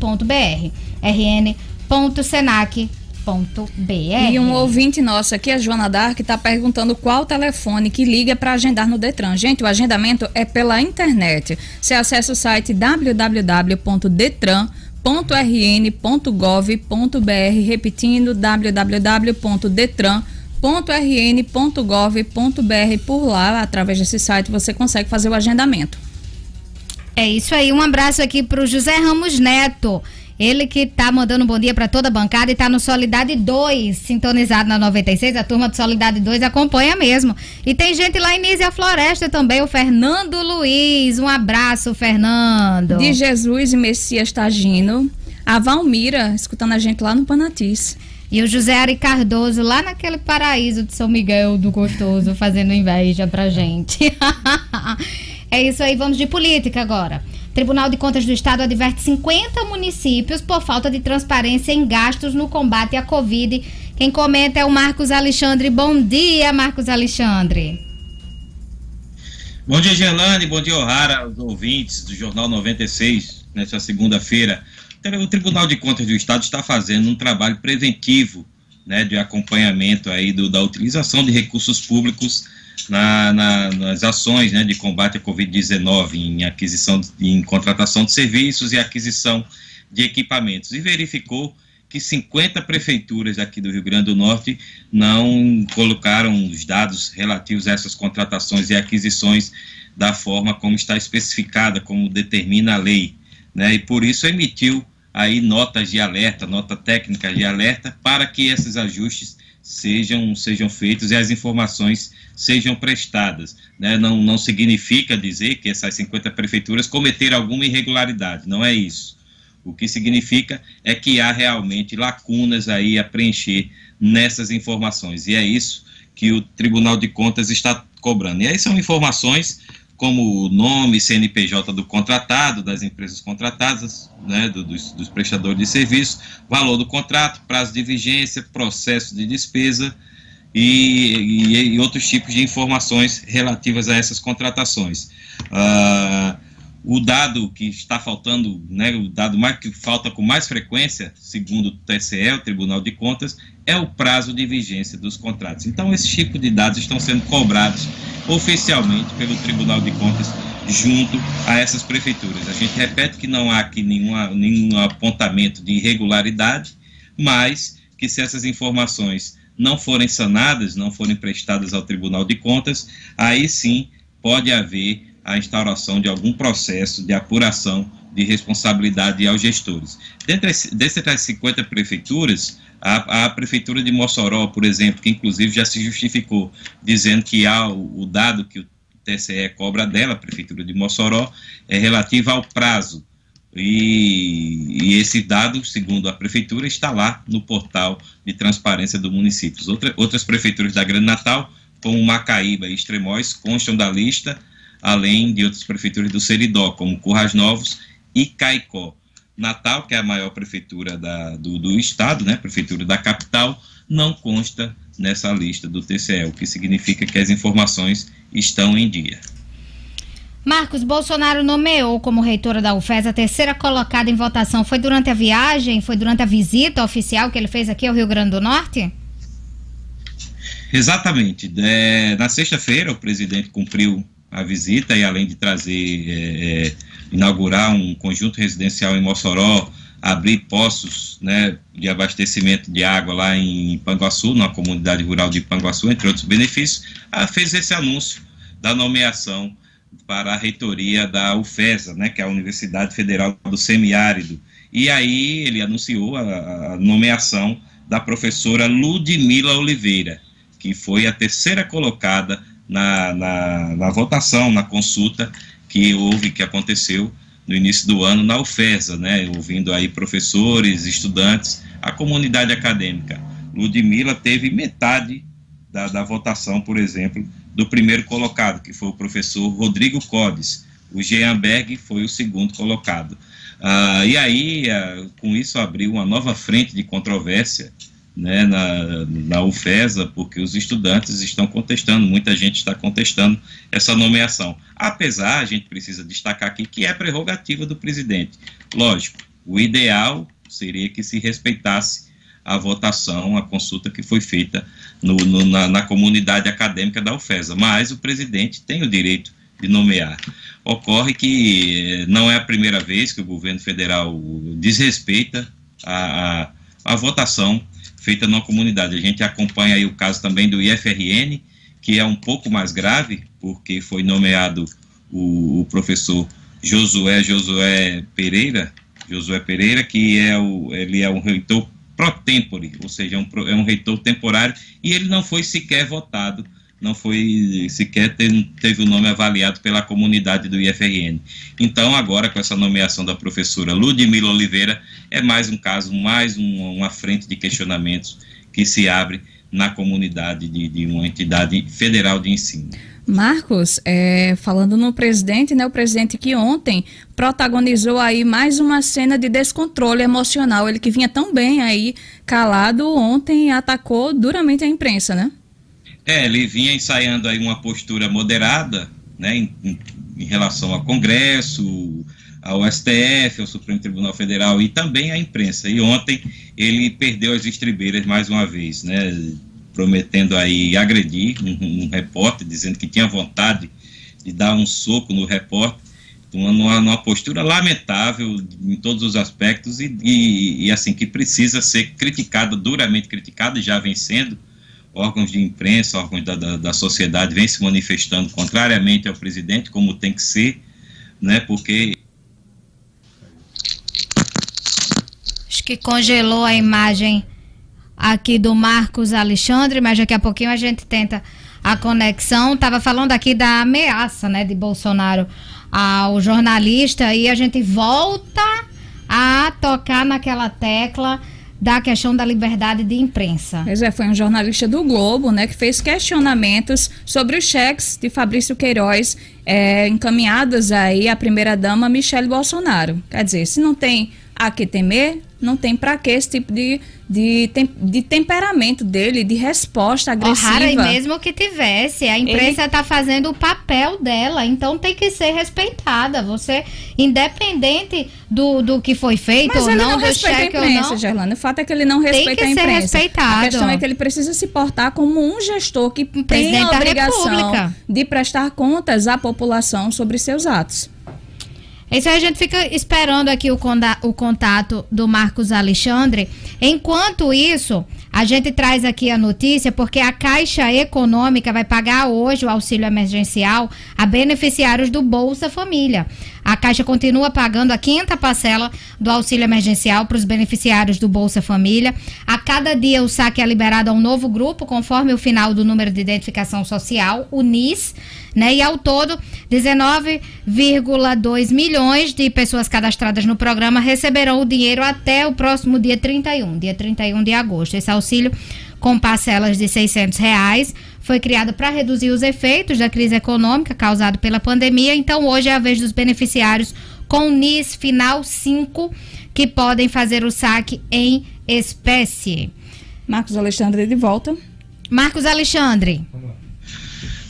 rn.senac.br. E um ouvinte nosso aqui, a Joana Dark, está perguntando qual telefone que liga para agendar no Detran. Gente, o agendamento é pela internet. Você acessa o site www.detran.rn.gov.br, repetindo www.detran.rn.gov.br. Por lá, através desse site, você consegue fazer o agendamento. É isso aí. Um abraço aqui pro José Ramos Neto. Ele que tá mandando um bom dia para toda a bancada e tá no Solidade 2, sintonizado na 96. A turma do Solidade 2 acompanha mesmo. E tem gente lá em Nízia Floresta também, o Fernando Luiz. Um abraço, Fernando. De Jesus e Messias Tagino. A Valmira, escutando a gente lá no Panatis. E o José Ari Cardoso, lá naquele paraíso de São Miguel do Gostoso, *laughs* fazendo inveja pra gente. *laughs* é isso aí, vamos de política agora. Tribunal de Contas do Estado adverte 50 municípios por falta de transparência em gastos no combate à Covid. Quem comenta é o Marcos Alexandre. Bom dia, Marcos Alexandre. Bom dia, Gelane. Bom dia, O'Hara, os ouvintes do Jornal 96, nesta segunda-feira. Então, o Tribunal de Contas do Estado está fazendo um trabalho preventivo né, de acompanhamento aí do, da utilização de recursos públicos na, na, nas ações né, de combate à Covid-19, em aquisição, em contratação de serviços e aquisição de equipamentos. E verificou que 50 prefeituras aqui do Rio Grande do Norte não colocaram os dados relativos a essas contratações e aquisições da forma como está especificada, como determina a lei, né? E por isso emitiu aí notas de alerta, nota técnica de alerta para que esses ajustes sejam sejam feitos e as informações sejam prestadas. Né? Não, não significa dizer que essas 50 prefeituras cometeram alguma irregularidade, não é isso. O que significa é que há realmente lacunas aí a preencher nessas informações. E é isso que o Tribunal de Contas está cobrando. E aí são informações como o nome, CNPJ do contratado, das empresas contratadas, né, do, dos, dos, prestadores de serviço, valor do contrato, prazo de vigência, processo de despesa e, e, e outros tipos de informações relativas a essas contratações. Uh, o dado que está faltando, né, o dado mais, que falta com mais frequência, segundo o TCE, o Tribunal de Contas, é o prazo de vigência dos contratos. Então, esse tipo de dados estão sendo cobrados oficialmente pelo Tribunal de Contas junto a essas prefeituras. A gente repete que não há aqui nenhuma, nenhum apontamento de irregularidade, mas que se essas informações não forem sanadas, não forem prestadas ao Tribunal de Contas, aí sim pode haver a instauração de algum processo de apuração de responsabilidade aos gestores. Dentre as 50 prefeituras, a, a, Prefeitura de Mossoró, por exemplo, que inclusive já se justificou, dizendo que há o, o dado que o TCE cobra dela, a Prefeitura de Mossoró, é relativo ao prazo. E, e, esse dado, segundo a Prefeitura, está lá no portal de transparência do município. Outra, outras prefeituras da Grande Natal, como Macaíba e Extremóis, constam da lista, além de outras prefeituras do Seridó, como Currais Novos e Caicó. Natal, que é a maior prefeitura da, do, do estado, né, prefeitura da capital, não consta nessa lista do TCE, o que significa que as informações estão em dia. Marcos, Bolsonaro nomeou como reitora da UFES a terceira colocada em votação. Foi durante a viagem, foi durante a visita oficial que ele fez aqui ao Rio Grande do Norte? Exatamente. É, na sexta-feira, o presidente cumpriu a visita e além de trazer, é, é, inaugurar um conjunto residencial em Mossoró, abrir poços né, de abastecimento de água lá em Panguaçu, na comunidade rural de Panguaçu, entre outros benefícios, fez esse anúncio da nomeação para a reitoria da UFESA, né, que é a Universidade Federal do Semiárido. E aí ele anunciou a, a nomeação da professora Ludmila Oliveira, que foi a terceira colocada na, na, na votação, na consulta que houve, que aconteceu no início do ano na UFESA, né, ouvindo aí professores, estudantes, a comunidade acadêmica. Ludmilla teve metade da, da votação, por exemplo, do primeiro colocado, que foi o professor Rodrigo Codes. O Jean Berg foi o segundo colocado. Ah, e aí, ah, com isso, abriu uma nova frente de controvérsia né, na, na UFESA, porque os estudantes estão contestando, muita gente está contestando essa nomeação. Apesar, a gente precisa destacar aqui que é prerrogativa do presidente. Lógico, o ideal seria que se respeitasse a votação, a consulta que foi feita no, no, na, na comunidade acadêmica da UFESA, mas o presidente tem o direito de nomear. Ocorre que não é a primeira vez que o governo federal desrespeita a, a, a votação feita na comunidade. A gente acompanha aí o caso também do IFRN, que é um pouco mais grave, porque foi nomeado o, o professor Josué Josué Pereira, Josué Pereira, que é o, ele é um reitor pro tempore, ou seja, é um, é um reitor temporário, e ele não foi sequer votado não foi sequer teve, o nome avaliado pela comunidade do IFRN. Então, agora, com essa nomeação da professora Ludmila Oliveira, é mais um caso, mais um, uma frente de questionamentos que se abre na comunidade de, de uma entidade federal de ensino. Marcos, é, falando no presidente, né, o presidente que ontem protagonizou aí mais uma cena de descontrole emocional, ele que vinha tão bem aí calado, ontem atacou duramente a imprensa, né? É, ele vinha ensaiando aí uma postura moderada, né, em, em relação ao Congresso, ao STF, ao Supremo Tribunal Federal e também à imprensa. E ontem ele perdeu as estribeiras mais uma vez, né, prometendo aí agredir um, um repórter, dizendo que tinha vontade de dar um soco no repórter, numa, numa postura lamentável em todos os aspectos e, e, e assim que precisa ser criticada, duramente criticada, e já vem sendo, órgãos de imprensa, órgãos da, da, da, sociedade vêm se manifestando contrariamente ao presidente, como tem que ser, né, porque... Acho que congelou a imagem aqui do Marcos Alexandre, mas daqui a pouquinho a gente tenta a conexão. Tava falando aqui da ameaça, né, de Bolsonaro ao jornalista e a gente volta a tocar naquela tecla da questão da liberdade de imprensa. Pois é, foi um jornalista do Globo, né, que fez questionamentos sobre os cheques de Fabrício Queiroz é, encaminhados aí à primeira-dama Michele Bolsonaro. Quer dizer, se não tem a que temer, não tem para que esse tipo de, de, de temperamento dele, de resposta agressiva. Rara, e mesmo que tivesse, a imprensa está Ele... fazendo o papel dela, então tem que ser respeitada. Você, independente do, do que foi feito Mas ou não, não do cheque ou não. Gerlando. O fato é que ele não respeita tem que a imprensa. Ser respeitado. A questão é que ele precisa se portar como um gestor que um tem a obrigação de prestar contas à população sobre seus atos. Isso aí a gente fica esperando aqui o, o contato do Marcos Alexandre. Enquanto isso, a gente traz aqui a notícia porque a Caixa Econômica vai pagar hoje o auxílio emergencial a beneficiários do Bolsa Família. A Caixa continua pagando a quinta parcela do auxílio emergencial para os beneficiários do Bolsa Família. A cada dia o saque é liberado a um novo grupo, conforme o final do número de identificação social, o NIS né? E ao todo, 19,2 milhões de pessoas cadastradas no programa receberão o dinheiro até o próximo dia 31, dia 31 de agosto. Esse auxílio com parcelas de 600 reais foi criado para reduzir os efeitos da crise econômica causada pela pandemia. Então, hoje é a vez dos beneficiários com NIS final 5 que podem fazer o saque em espécie. Marcos Alexandre de volta. Marcos Alexandre.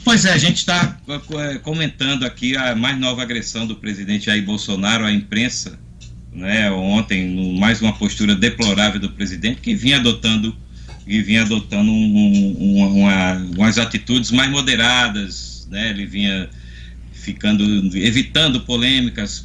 Pois é, a gente está é, comentando aqui a mais nova agressão do presidente Jair Bolsonaro à imprensa, né, ontem, mais uma postura deplorável do presidente, que vinha adotando e vinha adotando um, um, uma, umas atitudes mais moderadas, né, ele vinha ficando, evitando polêmicas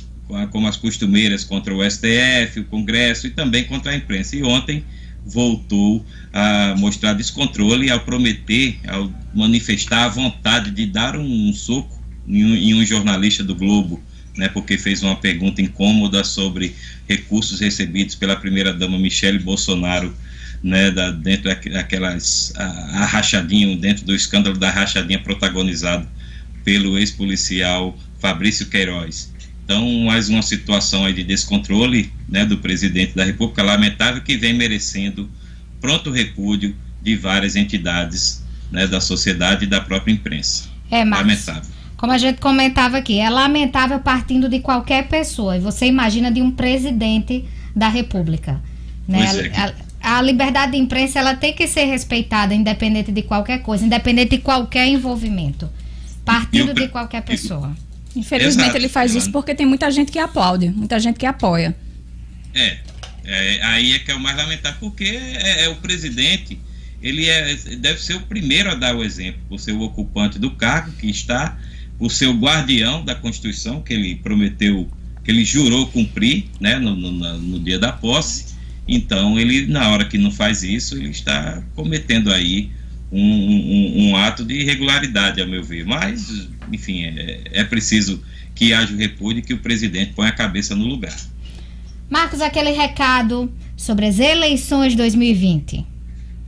como as costumeiras contra o STF, o Congresso e também contra a imprensa. E ontem voltou a mostrar descontrole ao prometer, ao manifestar a vontade de dar um, um soco em um, em um, jornalista do Globo, né, porque fez uma pergunta incômoda sobre recursos recebidos pela primeira-dama Michele Bolsonaro, né, da, dentro daquelas. A, a rachadinha, dentro do escândalo da rachadinha protagonizado pelo ex-policial Fabrício Queiroz. Então, mais uma situação aí de descontrole né, do presidente da República, lamentável, que vem merecendo pronto repúdio de várias entidades né, da sociedade e da própria imprensa. É, Marcos, lamentável. Como a gente comentava aqui, é lamentável partindo de qualquer pessoa. E você imagina de um presidente da República. Né? É, a, liberdade de imprensa ela tem que ser respeitada, independente de qualquer coisa, independente de qualquer envolvimento. Partindo de qualquer pessoa. Infelizmente Exato, ele faz isso porque tem muita gente que aplaude, muita gente que apoia. É, é aí é que é o mais lamentável, porque é, é, o presidente, ele é, deve ser o primeiro a dar o exemplo, por ser o ocupante do cargo que está, por ser o guardião da Constituição, que ele prometeu, que ele jurou cumprir né, no, no, no dia da posse. Então, ele, na hora que não faz isso, ele está cometendo aí um, um, um ato de irregularidade, a meu ver. Mas enfim, é, é preciso que haja o repúdio e que o presidente ponha a cabeça no lugar. Marcos, aquele recado sobre as eleições 2020.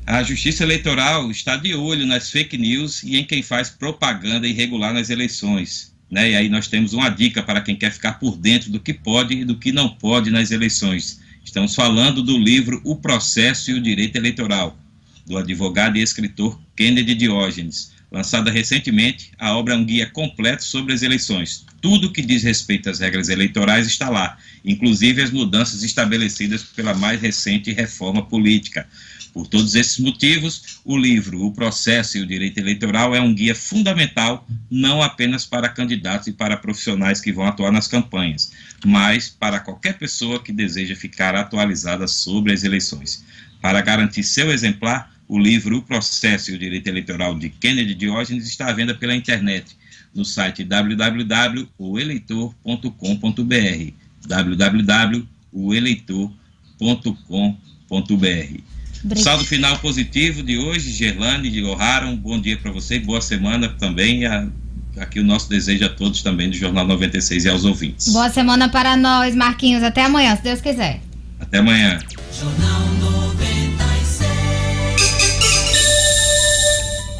A Justiça Eleitoral está de olho nas fake news e em quem faz propaganda irregular nas eleições. Né? E aí nós temos uma dica para quem quer ficar por dentro do que pode e do que não pode nas eleições. Estamos falando do livro O Processo e o Direito Eleitoral, do advogado e escritor Kennedy Diógenes Lançada recentemente, a obra é um guia completo sobre as eleições. Tudo que diz respeito às regras eleitorais está lá, inclusive as mudanças estabelecidas pela mais recente reforma política. Por todos esses motivos, o livro O Processo e o Direito Eleitoral é um guia fundamental não apenas para candidatos e para profissionais que vão atuar nas campanhas, mas para qualquer pessoa que deseja ficar atualizada sobre as eleições. Para garantir seu exemplar, o livro O Processo e o Direito Eleitoral de Kennedy Diógenes está à venda pela internet no site www.oeleitor.com.br www.oeleitor.com.br Saldo final positivo de hoje, Gerlane, de O'Hara, um bom dia para você, boa semana também. A, aqui o nosso desejo a todos também do Jornal 96 e aos ouvintes. Boa semana para nós, Marquinhos. Até amanhã, se Deus quiser. Até amanhã. Jornal 96.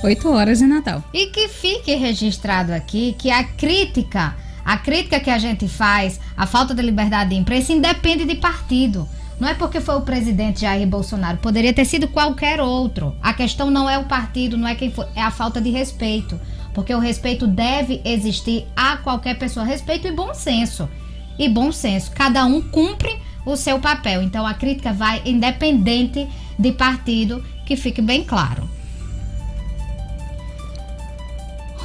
8 horas em Natal. E que fique registrado aqui que a crítica, a crítica que a gente faz, a falta de liberdade de imprensa, independe de partido. Não é porque foi o presidente Jair Bolsonaro, poderia ter sido qualquer outro. A questão não é o partido, não é quem foi, é a falta de respeito. Porque o respeito deve existir a qualquer pessoa. Respeito e bom senso. E bom senso. Cada um cumpre o seu papel. Então a crítica vai independente de partido, que fique bem claro.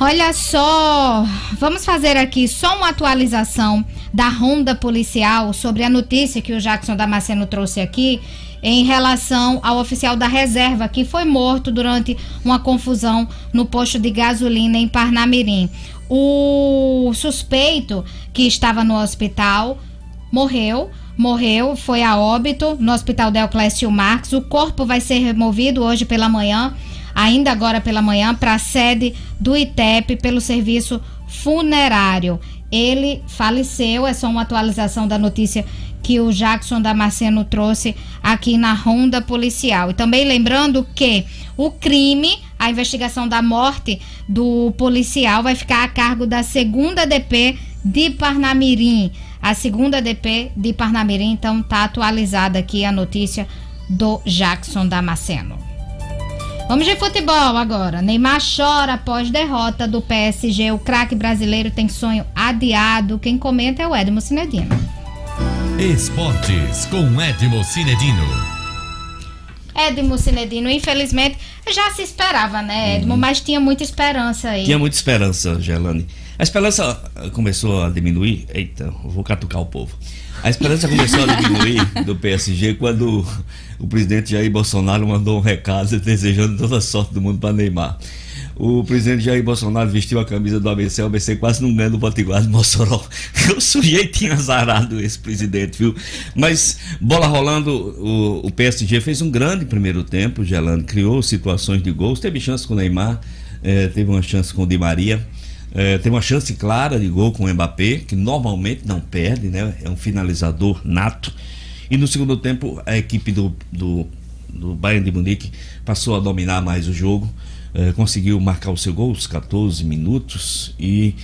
Olha só, vamos fazer aqui só uma atualização da ronda policial sobre a notícia que o Jackson Damasceno trouxe aqui em relação ao oficial da reserva que foi morto durante uma confusão no posto de gasolina em Parnamirim. O suspeito que estava no hospital morreu, morreu, foi a óbito no Hospital Deoclésio Marques. O corpo vai ser removido hoje pela manhã ainda agora pela manhã, para a sede do ITEP pelo serviço funerário. Ele faleceu, é só uma atualização da notícia que o Jackson Damasceno trouxe aqui na ronda policial. E também lembrando que o crime, a investigação da morte do policial vai ficar a cargo da segunda DP de Parnamirim. A segunda DP de Parnamirim, então tá atualizada aqui a notícia do Jackson Damasceno. Vamos de futebol agora. Neymar chora após derrota do PSG. O craque brasileiro tem sonho adiado. Quem comenta é o Edmo Cinedino. Esportes com Edmo Cinedino. Edmo Cinedino, infelizmente, já se esperava, né, Edmo? Uhum. Mas tinha muita esperança aí. Tinha muita esperança, Gelane. A esperança começou a diminuir. Eita, vou catucar o povo. A esperança começou a diminuir do PSG quando o presidente Jair Bolsonaro mandou um recado *laughs* desejando toda a sorte do mundo para Neymar. O presidente Jair Bolsonaro vestiu a camisa do ABC, o ABC quase não ganha do Potiguar de *laughs* Mossoró. O sujeitinho azarado esse presidente, viu? Mas, bola rolando, o, o PSG fez um grande primeiro tempo, Gelando, criou situações de gols, teve chance com o Neymar, eh, teve uma chance com o Di Maria. É, tem uma chance clara de gol com o Mbappé, que normalmente não perde, né? É um finalizador nato. E no segundo tempo, a equipe do, do, do Bayern de Munique passou a dominar mais o jogo, é, conseguiu marcar o seu gol, os 14 minutos, e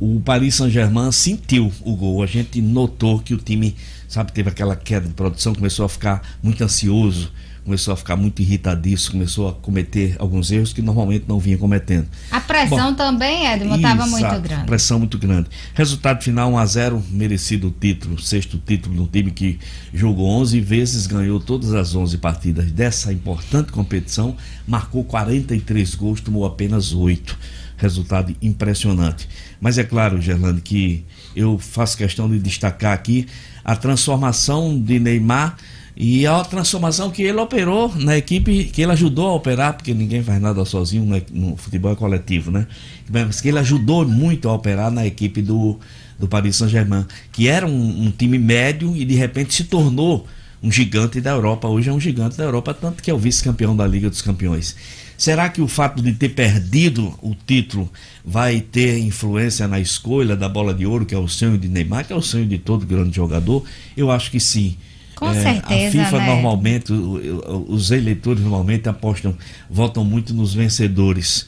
o Paris Saint-Germain sentiu o gol. A gente notou que o time, sabe, teve aquela queda de produção, começou a ficar muito ansioso começou a ficar muito irritadiço, começou a cometer alguns erros que normalmente não vinha cometendo. A pressão Bom, também, Edmo, estava muito grande. Pressão muito grande. Resultado final 1 a 0 merecido o título, sexto título no time que jogou 11 vezes, ganhou todas as 11 partidas dessa importante competição, marcou 43 gols, tomou apenas 8. Resultado impressionante. Mas é claro, Gerlando, que eu faço questão de destacar aqui a transformação de Neymar e a transformação que ele operou na equipe, que ele ajudou a operar, porque ninguém faz nada sozinho né? no futebol é coletivo, né? Mas que ele ajudou muito a operar na equipe do, do Paris Saint-Germain, que era um, um, time médio e de repente se tornou um gigante da Europa. Hoje é um gigante da Europa, tanto que é o vice-campeão da Liga dos Campeões. Será que o fato de ter perdido o título vai ter influência na escolha da bola de ouro, que é o sonho de Neymar, que é o sonho de todo grande jogador? Eu acho que sim. Com é, certeza. A FIFA né? normalmente, os eleitores normalmente apostam, votam muito nos vencedores.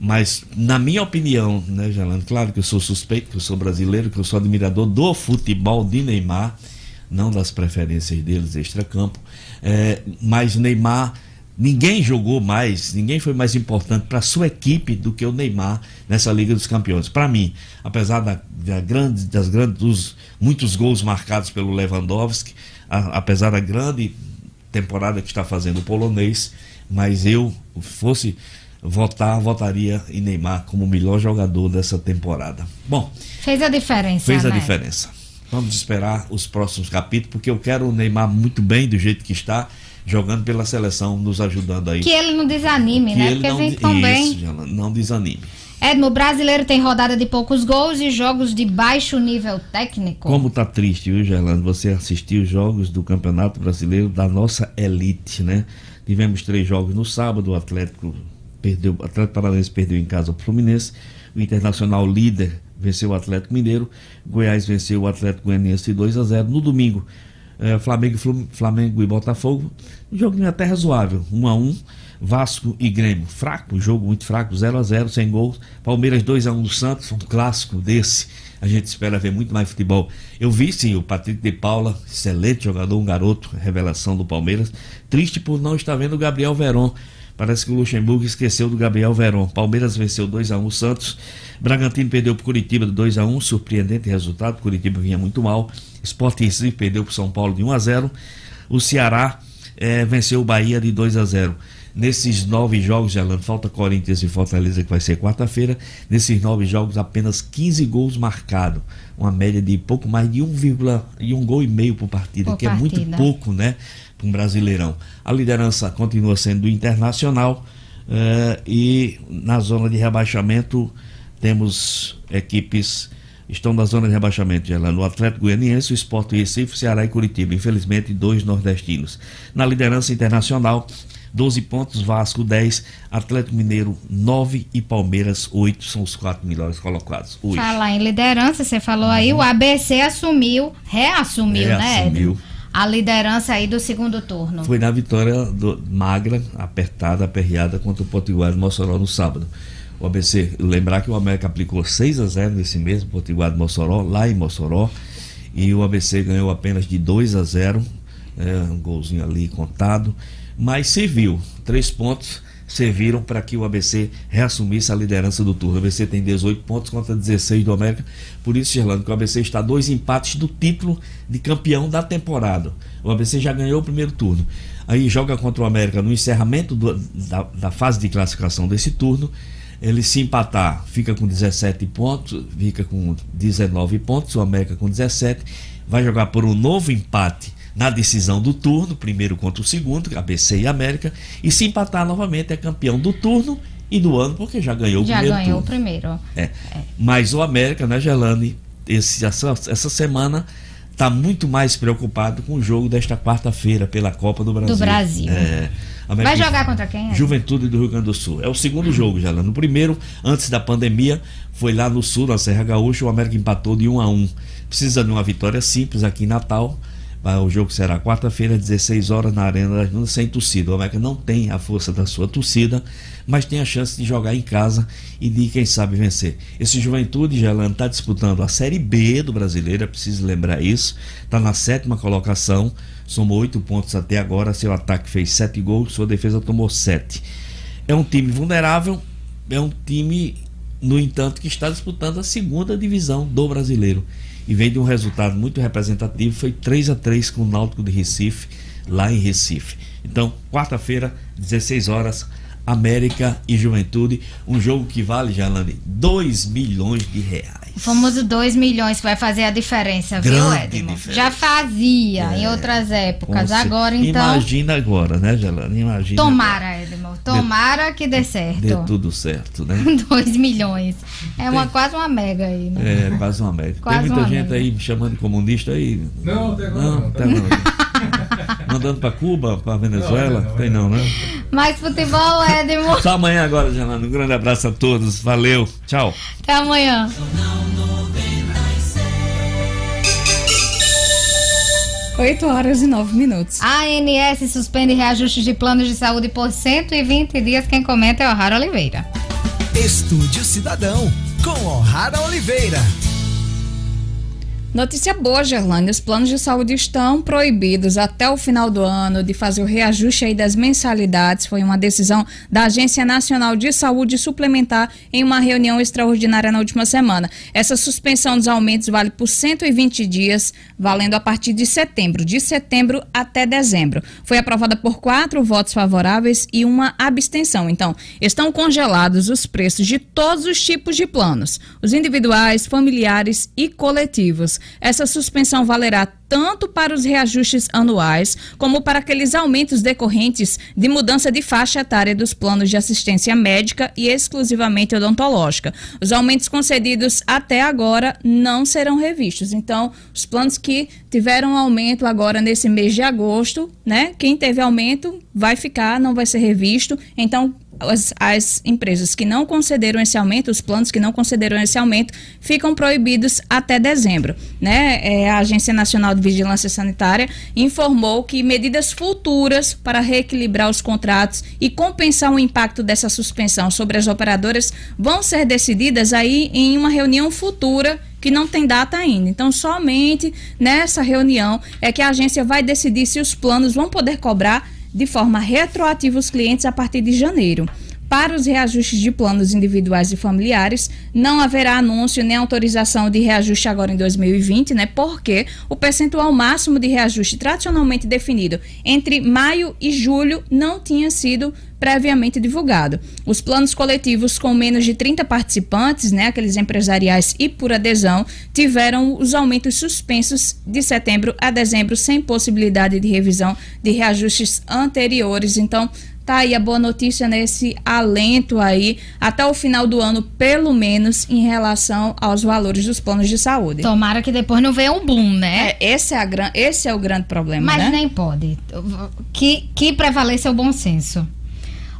Mas, na minha opinião, né, Jalano, claro que eu sou suspeito, que eu sou brasileiro, que eu sou admirador do futebol de Neymar, não das preferências deles extra-campo, é, mas Neymar ninguém jogou mais, ninguém foi mais importante para sua equipe do que o Neymar nessa Liga dos Campeões. Para mim, apesar da, da grande, das grandes, dos muitos gols marcados pelo Lewandowski, a- apesar da grande temporada que está fazendo o polonês, mas eu fosse votar, votaria em Neymar como o melhor jogador dessa temporada. Bom, Fez a diferença, fez a né? diferença. Vamos esperar os próximos capítulos, porque eu quero o Neymar muito bem do jeito que está, jogando pela seleção, nos ajudando aí. Que ele não desanime, Que né? Porque vem tão bem. Não desanime. Edmo, brasileiro tem rodada de poucos gols e jogos de baixo nível técnico. Como tá triste, viu, Gerlando? Você assistiu os jogos do Campeonato Brasileiro da nossa elite, né? Tivemos três jogos no sábado, o Atlético perdeu, o Atlético Paranaense perdeu em casa o Fluminense, o Internacional líder venceu o Atlético Mineiro, Goiás venceu o Atlético Goianiense 2 a 0 no domingo. eh, Flamengo, Flamengo e Botafogo, um jogo até razoável, 1 a 1 Vasco e Grêmio, fraco, jogo muito fraco, 0 a 0 sem gols. Palmeiras 2 a 1 do Santos, um clássico desse. A gente espera ver muito mais futebol. Eu vi sim o Patrick de Paula, excelente jogador, um garoto, revelação do Palmeiras. Triste por não estar vendo o Gabriel Veron. Parece que o Luxemburgo esqueceu do Gabriel Veron. Palmeiras venceu 2 a 1 o Santos. Bragantino perdeu para Curitiba de 2 a 1 surpreendente resultado. Curitiba vinha muito mal. Sport Recife perdeu para São Paulo de 1 a 0 O Ceará eh, venceu o Bahia de 2 a 0 Nesses nove jogos, Gerlando, falta Corinthians e Fortaleza, que vai ser quarta-feira. Nesses nove jogos, apenas 15 gols marcados. Uma média de pouco mais de 1, e um gol e meio por partida, Por que é muito partida. pouco, né? Para um brasileirão. A liderança continua sendo do Internacional. eh, e na zona de rebaixamento temos equipes estão na zona de rebaixamento, Gerlando. O Atlético Goianiense, o Sport Recife, Ceará e Curitiba. Infelizmente, dois nordestinos. Na liderança internacional, 12 pontos, Vasco 10, Atlético Mineiro 9 e Palmeiras 8 são os quatro melhores colocados. Hoje. Falar em liderança, você falou aí, o ABC assumiu, reassumiu, né? Reassumiu. A liderança aí do segundo turno. Foi na vitória do- magra, apertada, aperreada contra o Potiguar de Mossoró no sábado. O ABC, lembrar que o América aplicou 6 a 0 nesse mesmo Potiguar de Mossoró, lá em Mossoró, e o ABC ganhou apenas de 2 a 0, é, um golzinho ali contado, mas serviu, três pontos serviram para que o ABC reassumisse a liderança do turno. O ABC tem 18 pontos contra 16 do América, por isso, Gerlando, que o ABC está a dois empates do título de campeão da temporada. O ABC já ganhou o primeiro turno. Aí joga contra o América no encerramento do- da, da fase de classificação desse turno. Ele se empatar, fica com 17 pontos, fica com 19 pontos, o América com 17. Vai jogar por um novo empate na decisão do turno, primeiro contra o segundo, ABC e América, e se empatar novamente é campeão do turno e do ano, porque já ganhou o Já primeiro ganhou o turno. primeiro. É. Mas o América, né, Gelane, esse, essa, essa semana está muito mais preocupado com o jogo desta quarta-feira pela Copa do Brasil. Brasil. É. Vai jogar contra quem? Juventude do Rio Grande do Sul. É o segundo jogo, Gelane. No primeiro, antes da pandemia, foi lá no sul, na Serra Gaúcha, o América empatou de 1 a 1 Precisa de uma vitória simples aqui em Natal. O jogo será quarta-feira, 16 horas, na Arena das Dunas, sem torcida. O América não tem a força da sua torcida, mas tem a chance de jogar em casa e de, quem sabe, vencer. Esse Juventude, Gelano, está disputando a Série B do Brasileiro, é preciso lembrar isso. Está na sétima colocação, somou oito pontos até agora. Seu ataque fez sete gols, sua defesa tomou sete. É um time vulnerável, é um time, no entanto, que está disputando a segunda divisão do brasileiro. E vem de um resultado muito representativo, foi 3 a 3 com o Náutico de Recife, lá em Recife. Então, quarta-feira, 16 horas, América e Juventude, um jogo que vale, Jalane, 2 milhões de reais. O famoso 2 milhões que vai fazer a diferença, viu, Grande Edmo? diferença. Já fazia em outras épocas. Agora, então. Imagina agora, né, Jalane? Imagina. Tomara, Edmo. Tomara que dê certo. Dê tudo certo, né? *laughs* 2 milhões. É uma, quase uma mega aí, né? É, quase uma média. Quase Tem muita gente média. aí me chamando de comunista aí. Não, até agora não. até não. *laughs* Mandando pra Cuba, pra Venezuela? Tem não, né? Mais futebol, Edmo. Só amanhã agora, Janano. Um grande abraço a todos. Valeu. Tchau. Até amanhã. Oito horas e nove minutos. A ANS suspende reajustes de planos de saúde por 120 dias. Quem comenta é o Rara Oliveira. Estúdio Cidadão, com O'Hara Oliveira. Notícia boa, Gerlane. Os planos de saúde estão proibidos até o final do ano de fazer o reajuste aí das mensalidades. Foi uma decisão da Agência Nacional de Saúde Suplementar em uma reunião extraordinária na última semana. Essa suspensão dos aumentos vale por 120 dias, valendo a partir de setembro, de setembro até dezembro. Foi aprovada por quatro votos favoráveis e uma abstenção. Então, estão congelados os preços de todos os tipos de planos, os individuais, familiares e coletivos. Essa suspensão valerá tanto para os reajustes anuais, como para aqueles aumentos decorrentes de mudança de faixa etária dos planos de assistência médica e exclusivamente odontológica. Os aumentos concedidos até agora não serão revistos. Então, os planos que tiveram aumento agora nesse mês de agosto, né? Quem teve aumento vai ficar, não vai ser revisto. Então, as, as, empresas que não concederam esse aumento, os planos que não concederam esse aumento, ficam proibidos até dezembro. Né? É, a Agência Nacional de Vigilância Sanitária informou que medidas futuras para reequilibrar os contratos e compensar o impacto dessa suspensão sobre as operadoras vão ser decididas aí em uma reunião futura que não tem data ainda. Então, somente nessa reunião é que a agência vai decidir se os planos vão poder cobrar de forma retroativa os clientes a partir de janeiro. Para os reajustes de planos individuais e familiares, não haverá anúncio nem autorização de reajuste agora em 2020, né? Porque o percentual máximo de reajuste tradicionalmente definido entre maio e julho não tinha sido previamente divulgado. Os planos coletivos com menos de 30 participantes, né, aqueles empresariais e por adesão, tiveram os aumentos suspensos de setembro a dezembro sem possibilidade de revisão de reajustes anteriores. Então, tá aí a boa notícia nesse alento aí até o final do ano, pelo menos em relação aos valores dos planos de saúde. Tomara que depois não venha um boom, né? É, esse, é a gran, esse é o grande problema, Mas né? nem pode. Que, que prevaleça o bom senso.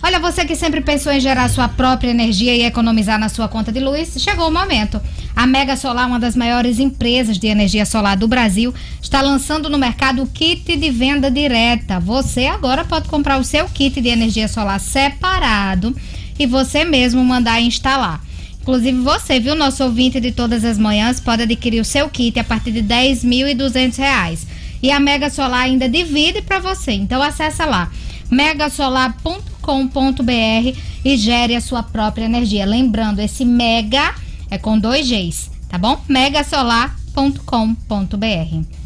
Olha, você que sempre pensou em gerar sua própria energia e economizar na sua conta de luz, chegou o momento. A Mega Solar, uma das maiores empresas de energia solar do Brasil, está lançando no mercado o kit de venda direta. Você agora pode comprar o seu kit de energia solar separado e você mesmo mandar instalar. Inclusive você, viu, nosso ouvinte de todas as manhãs, pode adquirir o seu kit a partir de R$ 10.200. E a Mega Solar ainda divide para você. Então acessa lá megasolar.com.br e gere a sua própria energia. Lembrando, esse mega é com dois Gs, tá bom? megasolar.com.br.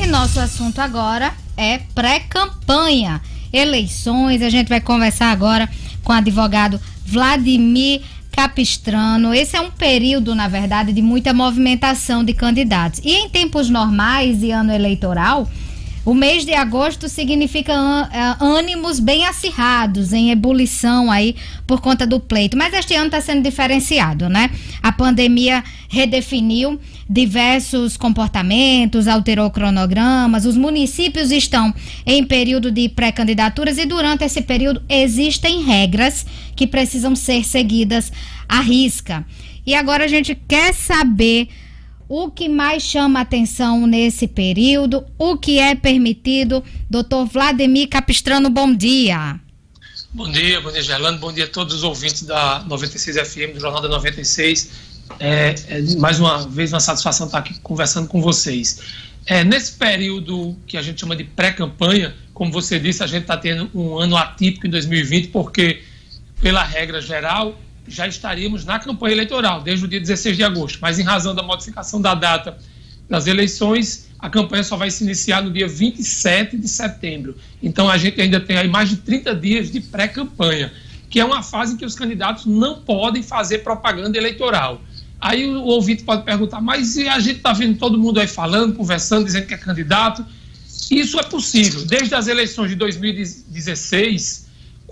E nosso assunto agora é pré-campanha, eleições. A gente vai conversar agora com o advogado Vladimir Capistrano. Esse é um período, na verdade, de muita movimentação de candidatos. E em tempos normais e ano eleitoral, o mês de agosto significa ânimos bem acirrados, em ebulição aí por conta do pleito. Mas este ano está sendo diferenciado, né? A pandemia redefiniu diversos comportamentos, alterou cronogramas. Os municípios estão em período de pré-candidaturas e durante esse período existem regras que precisam ser seguidas à risca. E agora a gente quer saber o que mais chama atenção nesse período, o que é permitido. Doutor Vladimir Capistrano, bom dia. Bom dia, bom dia, Gerlando, bom dia a todos os ouvintes da 96 FM, do Jornal da 96. É, é, mais uma vez uma satisfação estar aqui conversando com vocês. É, nesse período que a gente chama de pré-campanha, como você disse, a gente está tendo um ano atípico em 2020, porque, pela regra geral, já estaríamos na campanha eleitoral, desde o dia 16 de agosto. Mas, em razão da modificação da data das eleições, a campanha só vai se iniciar no dia 27 de setembro. Então, a gente ainda tem aí mais de 30 dias de pré-campanha, que é uma fase em que os candidatos não podem fazer propaganda eleitoral. Aí o ouvinte pode perguntar, mas a gente está vendo todo mundo aí falando, conversando, dizendo que é candidato. Isso é possível. Desde as eleições de 2016,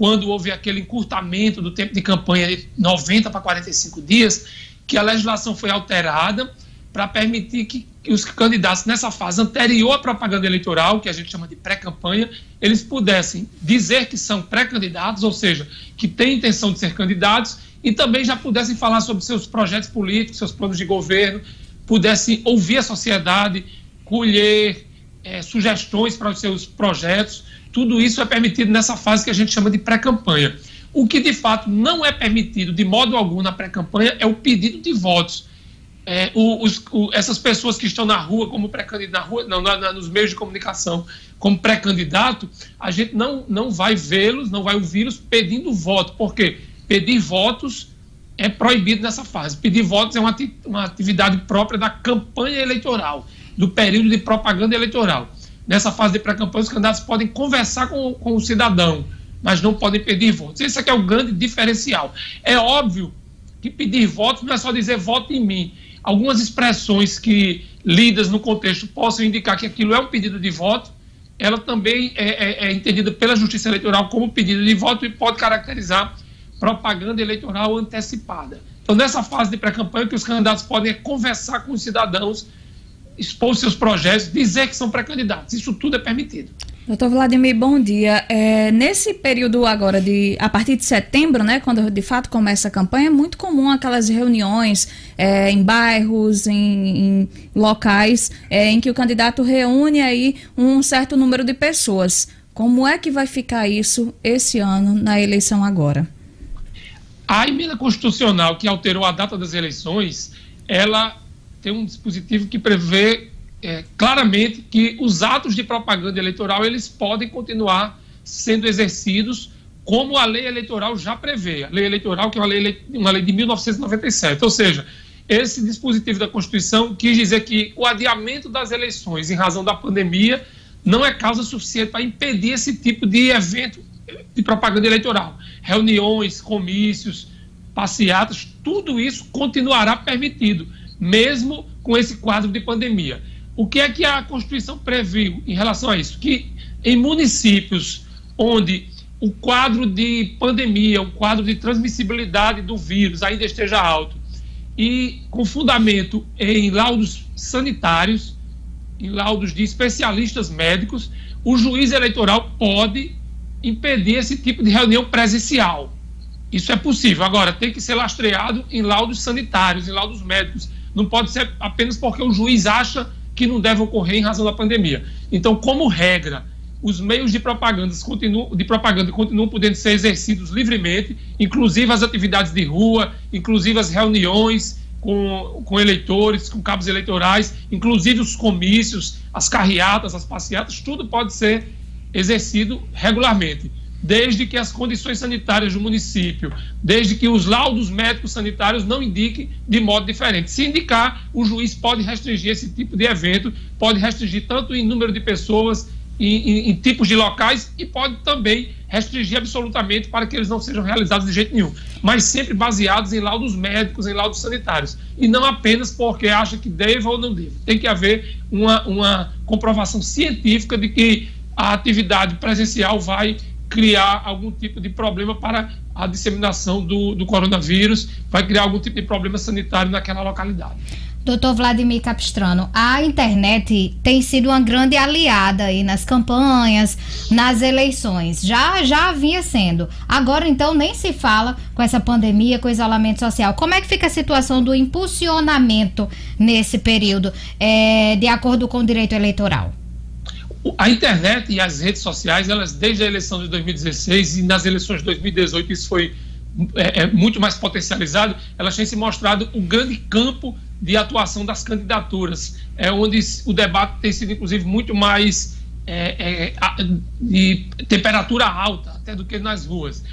quando houve aquele encurtamento do tempo de campanha de 90 para 45 dias, que a legislação foi alterada para permitir que, que, os candidatos nessa fase anterior à propaganda eleitoral, que a gente chama de pré-campanha, eles pudessem dizer que são pré-candidatos, ou seja, que têm intenção de ser candidatos, e também já pudessem falar sobre seus projetos políticos, seus planos de governo, pudessem ouvir a sociedade, colher é, sugestões para os seus projetos, tudo isso é permitido nessa fase que a gente chama de pré-campanha. O que de fato não é permitido de modo algum na pré-campanha é o pedido de votos. é, os, o, essas pessoas que estão na rua como pré-candidato, na na, na, nos meios de comunicação como pré-candidato, a gente não, não vai vê-los, não vai ouvi-los pedindo voto, porque pedir votos é proibido nessa fase. Pedir votos é uma, uma atividade própria da campanha eleitoral, do período de propaganda eleitoral. Nessa fase de pré-campanha, os candidatos podem conversar com, com o cidadão, mas não podem pedir votos. Esse aqui é o grande diferencial. É óbvio que pedir votos não é só dizer voto em mim. Algumas expressões que, lidas no contexto, possam indicar que aquilo é um pedido de voto, ela também é, é, é entendida pela Justiça Eleitoral como pedido de voto e pode caracterizar propaganda eleitoral antecipada. Então, nessa fase de pré-campanha, que os candidatos podem é conversar com os cidadãos, expor seus projetos, dizer que são pré-candidatos. Isso tudo é permitido. Doutor Vladimir, bom dia. É, nesse período agora, de a partir de setembro, né, quando de fato começa a campanha, é muito comum aquelas reuniões é, em bairros, em, em locais, é, em que o candidato reúne aí um certo número de pessoas. Como é que vai ficar isso esse ano na eleição agora? A emenda constitucional que alterou a data das eleições, ela tem um dispositivo que prevê é, claramente que os atos de propaganda eleitoral eles podem continuar sendo exercidos como a lei eleitoral já prevê. A lei eleitoral, que é uma lei, uma lei de 1997. Ou seja, esse dispositivo da Constituição quis dizer que o adiamento das eleições em razão da pandemia não é causa suficiente para impedir esse tipo de evento de propaganda eleitoral. Reuniões, comícios, passeatas, tudo isso continuará permitido, mesmo com esse quadro de pandemia. O que é que a Constituição previu em relação a isso? Que em municípios onde o quadro de pandemia, o quadro de transmissibilidade do vírus ainda esteja alto e com fundamento em laudos sanitários, em laudos de especialistas médicos, o juiz eleitoral pode impedir esse tipo de reunião presencial. Isso é possível. Agora, tem que ser lastreado em laudos sanitários, em laudos médicos. Não pode ser apenas porque o juiz acha que não deve ocorrer em razão da pandemia. Então, como regra, os meios de propaganda continuam, de propaganda continuam podendo ser exercidos livremente, inclusive as atividades de rua, inclusive as reuniões com, com eleitores, com cabos eleitorais, inclusive os comícios, as carreatas, as passeatas, tudo pode ser exercido regularmente, desde que as condições sanitárias do município, desde que os laudos médicos sanitários não indiquem de modo diferente. Se indicar, o juiz pode restringir esse tipo de evento, pode restringir tanto em número de pessoas, em, em, em tipos de locais e pode também restringir absolutamente para que eles não sejam realizados de jeito nenhum, mas sempre baseados em laudos médicos, em laudos sanitários, e não apenas porque acha que deve ou não deve. Tem que haver uma, uma comprovação científica de que a atividade presencial vai criar algum tipo de problema para a disseminação do, do coronavírus, vai criar algum tipo de problema sanitário naquela localidade. Doutor Vladimir Capistrano, a internet tem sido uma grande aliada aí nas campanhas, nas eleições. Já já vinha sendo. Agora então nem se fala com essa pandemia, com o isolamento social. Como é que fica a situação do impulsionamento nesse período, é, de acordo com o direito eleitoral? A internet e as redes sociais, elas desde a eleição de 2016 e nas eleições de 2018 isso foi é, é, muito mais potencializado, elas têm se mostrado o grande campo de atuação das candidaturas, é onde o debate tem sido inclusive muito mais é, é, de temperatura alta até do que nas ruas.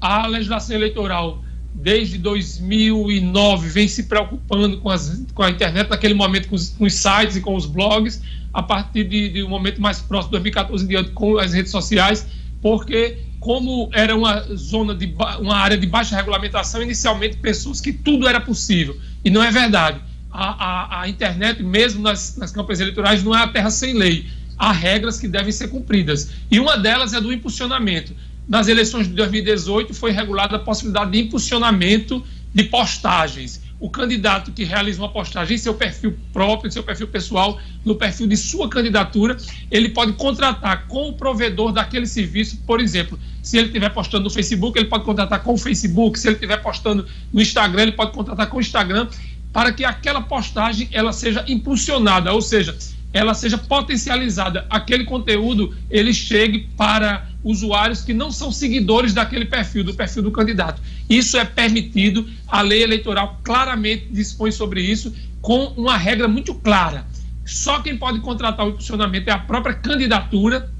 A legislação eleitoral desde 2009 vem se preocupando com, as, com a internet, naquele momento com os, com os sites e com os blogs, a partir de, de um momento mais próximo, 2014 em diante, com as redes sociais, porque como era uma zona de uma área de baixa regulamentação, inicialmente pessoas que tudo era possível. E não é verdade. A, a, a internet, mesmo nas, nas campanhas eleitorais, não é a terra sem lei. Há regras que devem ser cumpridas. E uma delas é do impulsionamento. Nas eleições de 2018 foi regulada a possibilidade de impulsionamento de postagens. O candidato que realiza uma postagem em seu perfil próprio, em seu perfil pessoal, no perfil de sua candidatura, ele pode contratar com o provedor daquele serviço, por exemplo, se ele estiver postando no Facebook, ele pode contratar com o Facebook, se ele estiver postando no Instagram, ele pode contratar com o Instagram, para que aquela postagem ela seja impulsionada, ou seja, ela seja potencializada, aquele conteúdo ele chegue para usuários que não são seguidores daquele perfil, do perfil do candidato. Isso é permitido, a lei eleitoral claramente dispõe sobre isso, com uma regra muito clara. Só quem pode contratar o impulsionamento é a própria candidatura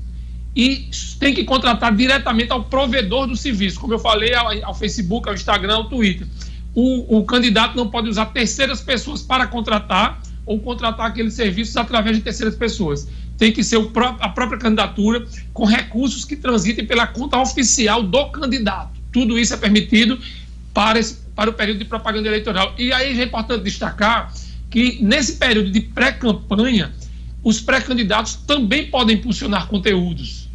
e tem que contratar diretamente ao provedor do serviço, como eu falei, ao, ao Facebook, ao Instagram, ao Twitter. O, o candidato não pode usar terceiras pessoas para contratar ou contratar aqueles serviços através de terceiras pessoas. Tem que ser a própria candidatura com recursos que transitem pela conta oficial do candidato. Tudo isso é permitido para, esse, para o período de propaganda eleitoral. E aí é importante destacar que nesse período de pré-campanha, os pré-candidatos também podem impulsionar conteúdos,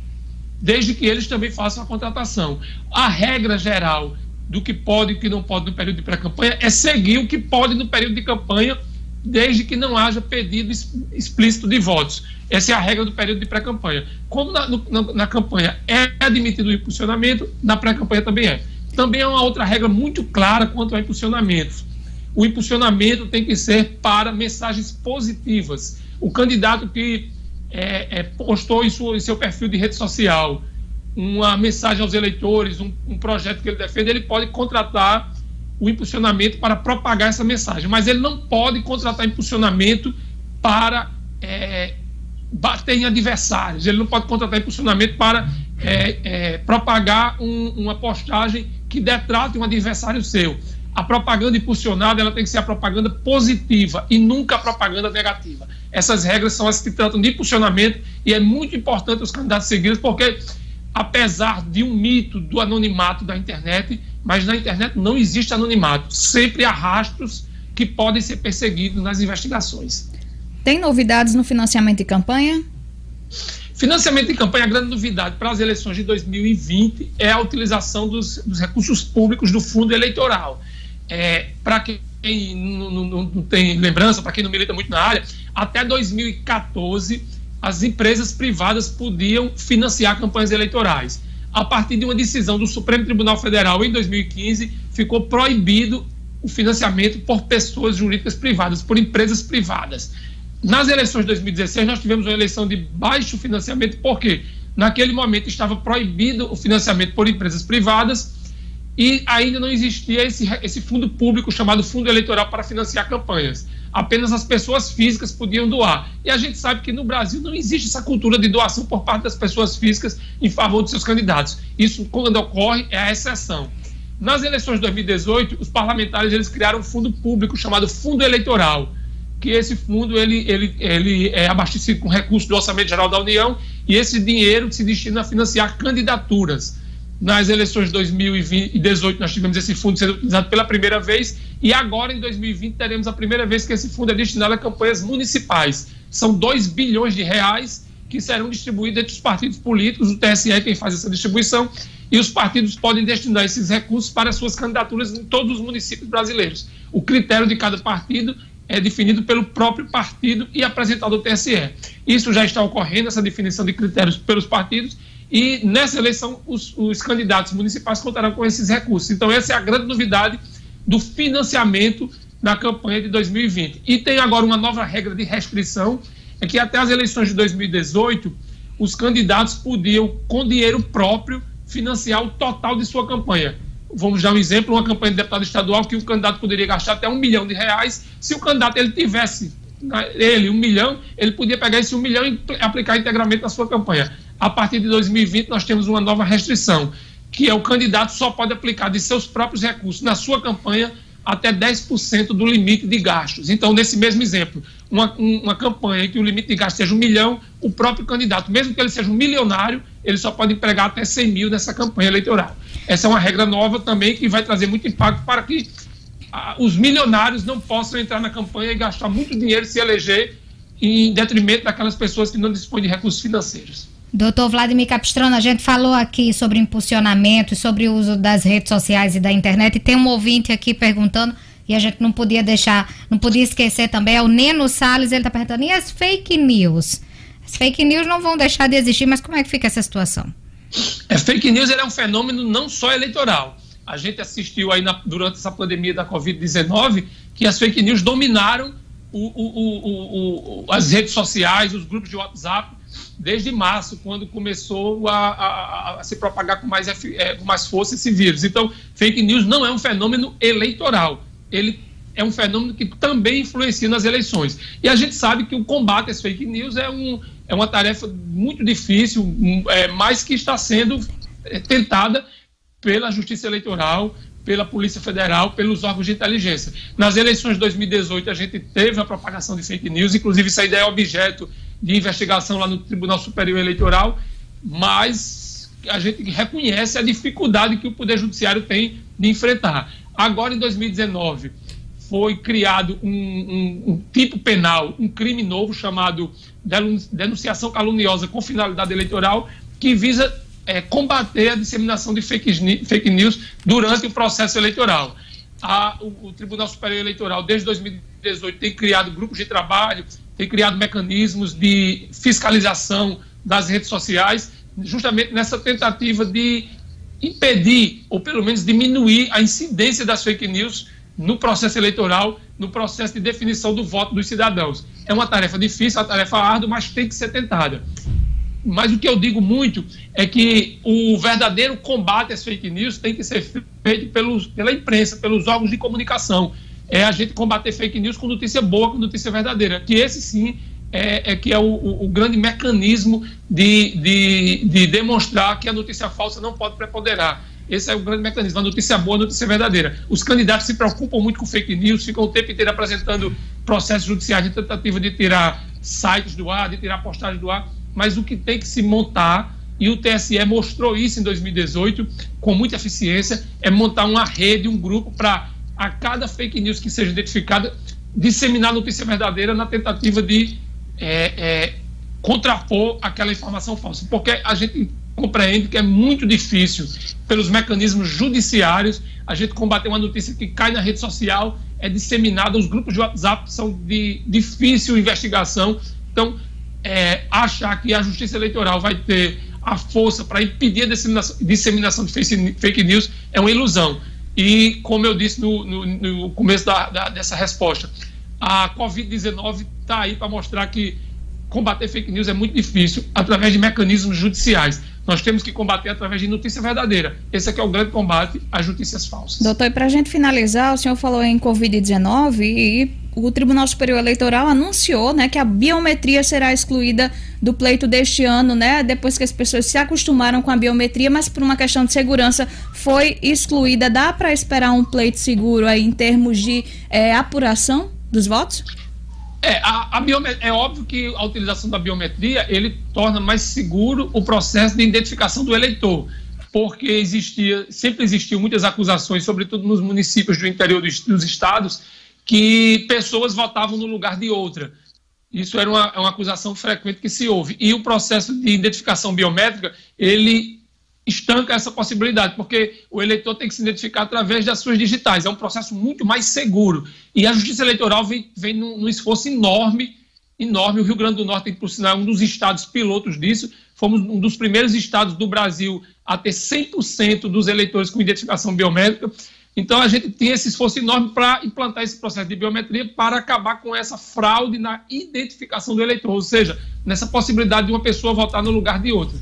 desde que eles também façam a contratação. A regra geral do que pode e o que não pode no período de pré-campanha é seguir o que pode no período de campanha desde que não haja pedido explícito de votos. Essa é a regra do período de pré-campanha. Como na, no, na, campanha é admitido o impulsionamento, na pré-campanha também é. Também é uma outra regra muito clara quanto ao impulsionamento. O impulsionamento tem que ser para mensagens positivas. O candidato que é, é, postou em, sua, em, seu perfil de rede social uma mensagem aos eleitores, um, um projeto que ele defende, ele pode contratar o impulsionamento para propagar essa mensagem, mas ele não pode contratar impulsionamento para é, bater em adversários, ele não pode contratar impulsionamento para é, é, propagar um, uma postagem que detrate um adversário seu. A propaganda impulsionada ela tem que ser a propaganda positiva e nunca a propaganda negativa. Essas regras são as que tratam de impulsionamento e é muito importante os candidatos seguirem, porque apesar de um mito do anonimato da internet, mas na internet não existe anonimato. Sempre há rastros que podem ser perseguidos nas investigações. Tem novidades no financiamento de campanha? Financiamento de campanha, a grande novidade para as eleições de 2020 é a utilização dos, dos recursos públicos do fundo eleitoral. É, para quem não, não, não tem lembrança, para quem não milita muito na área, até 2014 as empresas privadas podiam financiar campanhas eleitorais. A partir de uma decisão do Supremo Tribunal Federal em 2015, ficou proibido o financiamento por pessoas jurídicas privadas, por empresas privadas. Nas eleições de 2016, nós tivemos uma eleição de baixo financiamento, porque naquele momento estava proibido o financiamento por empresas privadas e ainda não existia esse, esse fundo público chamado Fundo Eleitoral para financiar campanhas apenas as pessoas físicas podiam doar. E a gente sabe que no Brasil não existe essa cultura de doação por parte das pessoas físicas em favor de seus candidatos. Isso, quando ocorre, é a exceção. Nas eleições de 2018, os parlamentares eles criaram um fundo público chamado Fundo Eleitoral, que esse fundo ele, ele, ele é abastecido com recursos do Orçamento Geral da União e esse dinheiro se destina a financiar candidaturas. Nas eleições de 2018, nós tivemos esse fundo sendo utilizado pela primeira vez e agora, em 2020, teremos a primeira vez que esse fundo é destinado a campanhas municipais. São 2 bilhões de reais que serão distribuídos entre os partidos políticos, o TSE é quem faz essa distribuição, e os partidos podem destinar esses recursos para suas candidaturas em todos os municípios brasileiros. O critério de cada partido é definido pelo próprio partido e apresentado ao TSE. Isso já está ocorrendo, essa definição de critérios pelos partidos, e nessa eleição os, os candidatos municipais contarão com esses recursos. Então, essa é a grande novidade do financiamento da campanha de 2020. E tem agora uma nova regra de restrição, é que até as eleições de 2018, os candidatos podiam, com dinheiro próprio, financiar o total de sua campanha. Vamos dar um exemplo, uma campanha de deputado estadual que o candidato poderia gastar até um milhão de reais. Se o candidato ele tivesse ele um milhão, ele podia pegar esse um milhão e aplicar integralmente na sua campanha. A partir de 2020, nós temos uma nova restrição que é o candidato só pode aplicar de seus próprios recursos na sua campanha até 10% do limite de gastos. Então, nesse mesmo exemplo, uma, uma campanha em que o limite de gastos seja um milhão, o próprio candidato, mesmo que ele seja um milionário, ele só pode empregar até 100 mil nessa campanha eleitoral. Essa é uma regra nova também que vai trazer muito impacto para que os milionários não possam entrar na campanha e gastar muito dinheiro e se eleger em detrimento daquelas pessoas que não dispõem de recursos financeiros. Doutor Vladimir Capistrano, a gente falou aqui sobre impulsionamento, sobre o uso das redes sociais e da internet, e tem um ouvinte aqui perguntando, e a gente não podia deixar, não podia esquecer também, é o Neno Salles, ele está perguntando, e as fake news? As fake news não vão deixar de existir, mas como é que fica essa situação? É, fake news é um fenômeno não só eleitoral. A gente assistiu aí na, durante essa pandemia da Covid-19 que as fake news dominaram o, o, o, as redes sociais, os grupos de WhatsApp, desde março, quando começou a, a, a se propagar com mais, é, com mais força esse vírus. Então, fake news não é um fenômeno eleitoral. Ele é um fenômeno que também influencia nas eleições. E a gente sabe que o combate às fake news é, um, é uma tarefa muito difícil, é, mas que está sendo é, tentada pela Justiça Eleitoral, pela Polícia Federal, pelos órgãos de inteligência. Nas eleições de 2018, a gente teve a propagação de fake news, inclusive essa ideia é objeto de investigação lá no Tribunal Superior Eleitoral, mas a gente reconhece a dificuldade que o Poder Judiciário tem de enfrentar. Agora, em 2019 foi criado um, um, um, tipo penal, um crime novo chamado denunciação caluniosa com finalidade eleitoral, que visa é, combater a disseminação de fake, news durante o processo eleitoral. A, o, o, Tribunal Superior Eleitoral, desde 2018, tem criado grupos de trabalho, tem criado mecanismos de fiscalização das redes sociais, justamente nessa tentativa de impedir, ou pelo menos diminuir a incidência das fake news no processo eleitoral, no processo de definição do voto dos cidadãos. É uma tarefa difícil, uma tarefa árdua, mas tem que ser tentada. Mas o que eu digo muito é que o verdadeiro combate às fake news tem que ser feito pelos, pela imprensa, pelos órgãos de comunicação. É a gente combater fake news com notícia boa, com notícia verdadeira. Que esse sim é, é que é o, o, o grande mecanismo de, de, de demonstrar que a notícia falsa não pode preponderar esse é o grande mecanismo, a notícia boa, a notícia verdadeira. Os candidatos se preocupam muito com fake news, ficam o tempo inteiro apresentando processos judiciais de tentativa de tirar sites do ar, de tirar postagens do ar, mas o que tem que se montar, e o TSE mostrou isso em 2018 com muita eficiência, é montar uma rede, um grupo para a cada fake news que seja identificada, disseminar notícia verdadeira na tentativa de é, é, contrapor aquela informação falsa. Porque a gente compreende que é muito difícil, pelos mecanismos judiciários, a gente combater uma notícia que cai na rede social, é disseminada, os grupos de WhatsApp são de difícil investigação. Então, é, achar que a Justiça Eleitoral vai ter a força para impedir a disseminação, de fake news é uma ilusão. E, como eu disse no, no, no começo da, da, dessa resposta, a Covid-19 está aí para mostrar que combater fake news é muito difícil através de mecanismos judiciais. Nós temos que combater através de notícia verdadeira. Esse aqui é o grande combate às notícias falsas. Doutor, e para a gente finalizar, o senhor falou em Covid-19 e o Tribunal Superior Eleitoral anunciou né, que a biometria será excluída do pleito deste ano, né? Depois que as pessoas se acostumaram com a biometria, mas por uma questão de segurança foi excluída. Dá para esperar um pleito seguro aí em termos de é, apuração dos votos? É, a, a é óbvio que a utilização da biometria ele torna mais seguro o processo de identificação do eleitor, porque existia, sempre existiam muitas acusações, sobretudo nos municípios do interior dos, dos estados, que pessoas votavam no lugar de outra. Isso era uma, uma acusação frequente que se houve. E o processo de identificação biométrica, ele estanca essa possibilidade, porque o eleitor tem que se identificar através das suas digitais. É um processo muito mais seguro. E a Justiça Eleitoral vem, vem num, num esforço enorme, enorme. O Rio Grande do Norte, por sinal, é um dos estados pilotos disso. Fomos um dos primeiros estados do Brasil a ter 100% dos eleitores com identificação biométrica. Então, a gente tem esse esforço enorme para implantar esse processo de biometria para acabar com essa fraude na identificação do eleitor, ou seja, nessa possibilidade de uma pessoa votar no lugar de outra.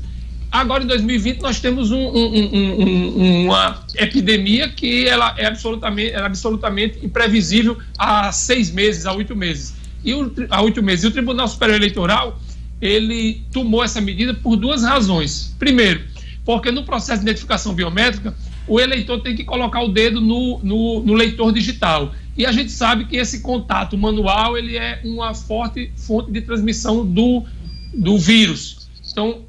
Agora, em 2020, nós temos um, um, um, uma epidemia que ela é absolutamente, é absolutamente imprevisível há seis meses, há oito meses. E o, há oito meses. E o Tribunal Superior Eleitoral, ele tomou essa medida por duas razões. Primeiro, porque no processo de identificação biométrica, o eleitor tem que colocar o dedo no, no, no leitor digital. E a gente sabe que esse contato manual, ele é uma forte fonte de transmissão do, do vírus. Então,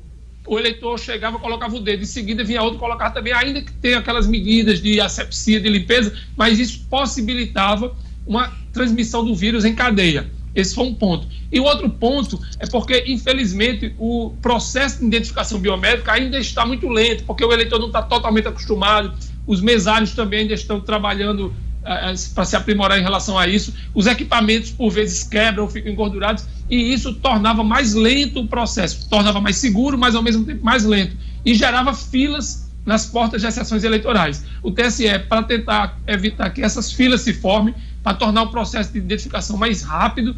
o eleitor chegava, colocava o dedo, em seguida vinha outro colocar também, ainda que tenha aquelas medidas de asepsia, de limpeza, mas isso possibilitava uma transmissão do vírus em cadeia. Esse foi um ponto. E o outro ponto é porque, infelizmente, o processo de identificação biométrica ainda está muito lento, porque o eleitor não está totalmente acostumado, os mesários também ainda estão trabalhando para se aprimorar em relação a isso, os equipamentos por vezes quebram, ficam engordurados, e isso tornava mais lento o processo, tornava mais seguro, mas ao mesmo tempo mais lento, e gerava filas nas portas de sessões eleitorais. O TSE, para tentar evitar que essas filas se formem, para tornar o processo de identificação mais rápido.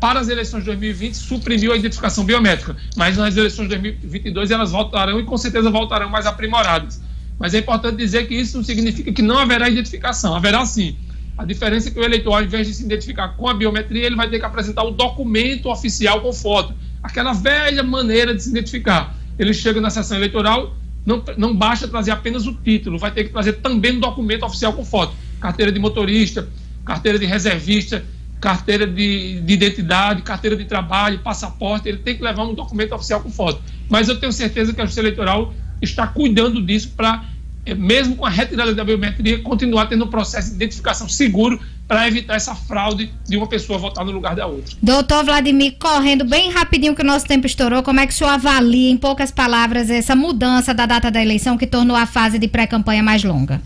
Para as eleições de 2020, suprimiu a identificação biométrica, mas nas eleições de 2022 elas voltarão e com certeza voltarão mais aprimoradas. Mas é importante dizer que isso não significa que não haverá identificação, haverá sim. A diferença é que o eleitor, ao invés de se identificar com a biometria, ele vai ter que apresentar o documento oficial com foto. Aquela velha maneira de se identificar. Ele chega na sessão eleitoral, não, não basta trazer apenas o título, vai ter que trazer também um documento oficial com foto. Carteira de motorista, carteira de reservista, carteira de, de, identidade, carteira de trabalho, passaporte, ele tem que levar um documento oficial com foto. Mas eu tenho certeza que a Justiça Eleitoral está cuidando disso para, eh, mesmo com a retirada da biometria, continuar tendo um processo de identificação seguro para evitar essa fraude de uma pessoa votar no lugar da outra. Doutor Vladimir, correndo bem rapidinho que o nosso tempo estourou, como é que o senhor avalia, em poucas palavras, essa mudança da data da eleição que tornou a fase de pré-campanha mais longa?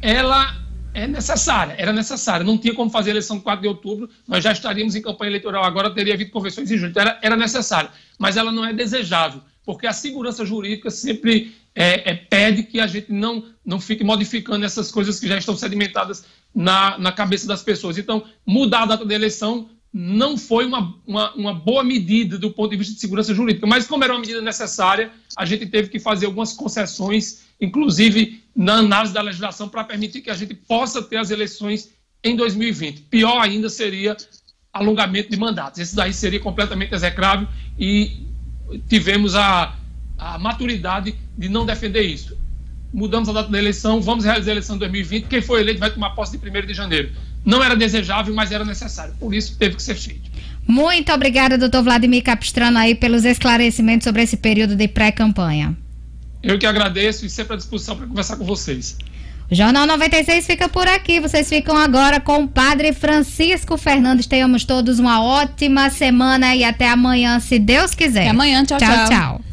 Ela é necessária, era necessária. Não tinha como fazer a eleição 4 de outubro, nós já estaríamos em campanha eleitoral agora, teria havido convenções em junho. Então era, era necessária, mas ela não é desejável, porque a segurança jurídica sempre é, é, pede que a gente não, não fique modificando essas coisas que já estão sedimentadas na, na cabeça das pessoas. Então, mudar a data da eleição não foi uma, uma, uma, boa medida do ponto de vista de segurança jurídica, mas como era uma medida necessária, a gente teve que fazer algumas concessões, inclusive na análise da legislação, para permitir que a gente possa ter as eleições em 2020. Pior ainda seria alongamento de mandatos. Esse daí seria completamente execrável e tivemos a, a maturidade de não defender isso. Mudamos a data da eleição, vamos realizar a eleição em 2020. Quem for eleito vai tomar posse de 1 de janeiro não era desejável, mas era necessário. Por isso teve que ser feito. Muito obrigada, doutor Vladimir Capistrano, aí, pelos esclarecimentos sobre esse período de pré-campanha. Eu que agradeço e sempre à disposição para conversar com vocês. Jornal 96 fica por aqui. Vocês ficam agora com o Padre Francisco Fernandes. Tenhamos todos uma ótima semana e até amanhã, se Deus quiser. Até amanhã. tchau. Tchau, tchau. tchau.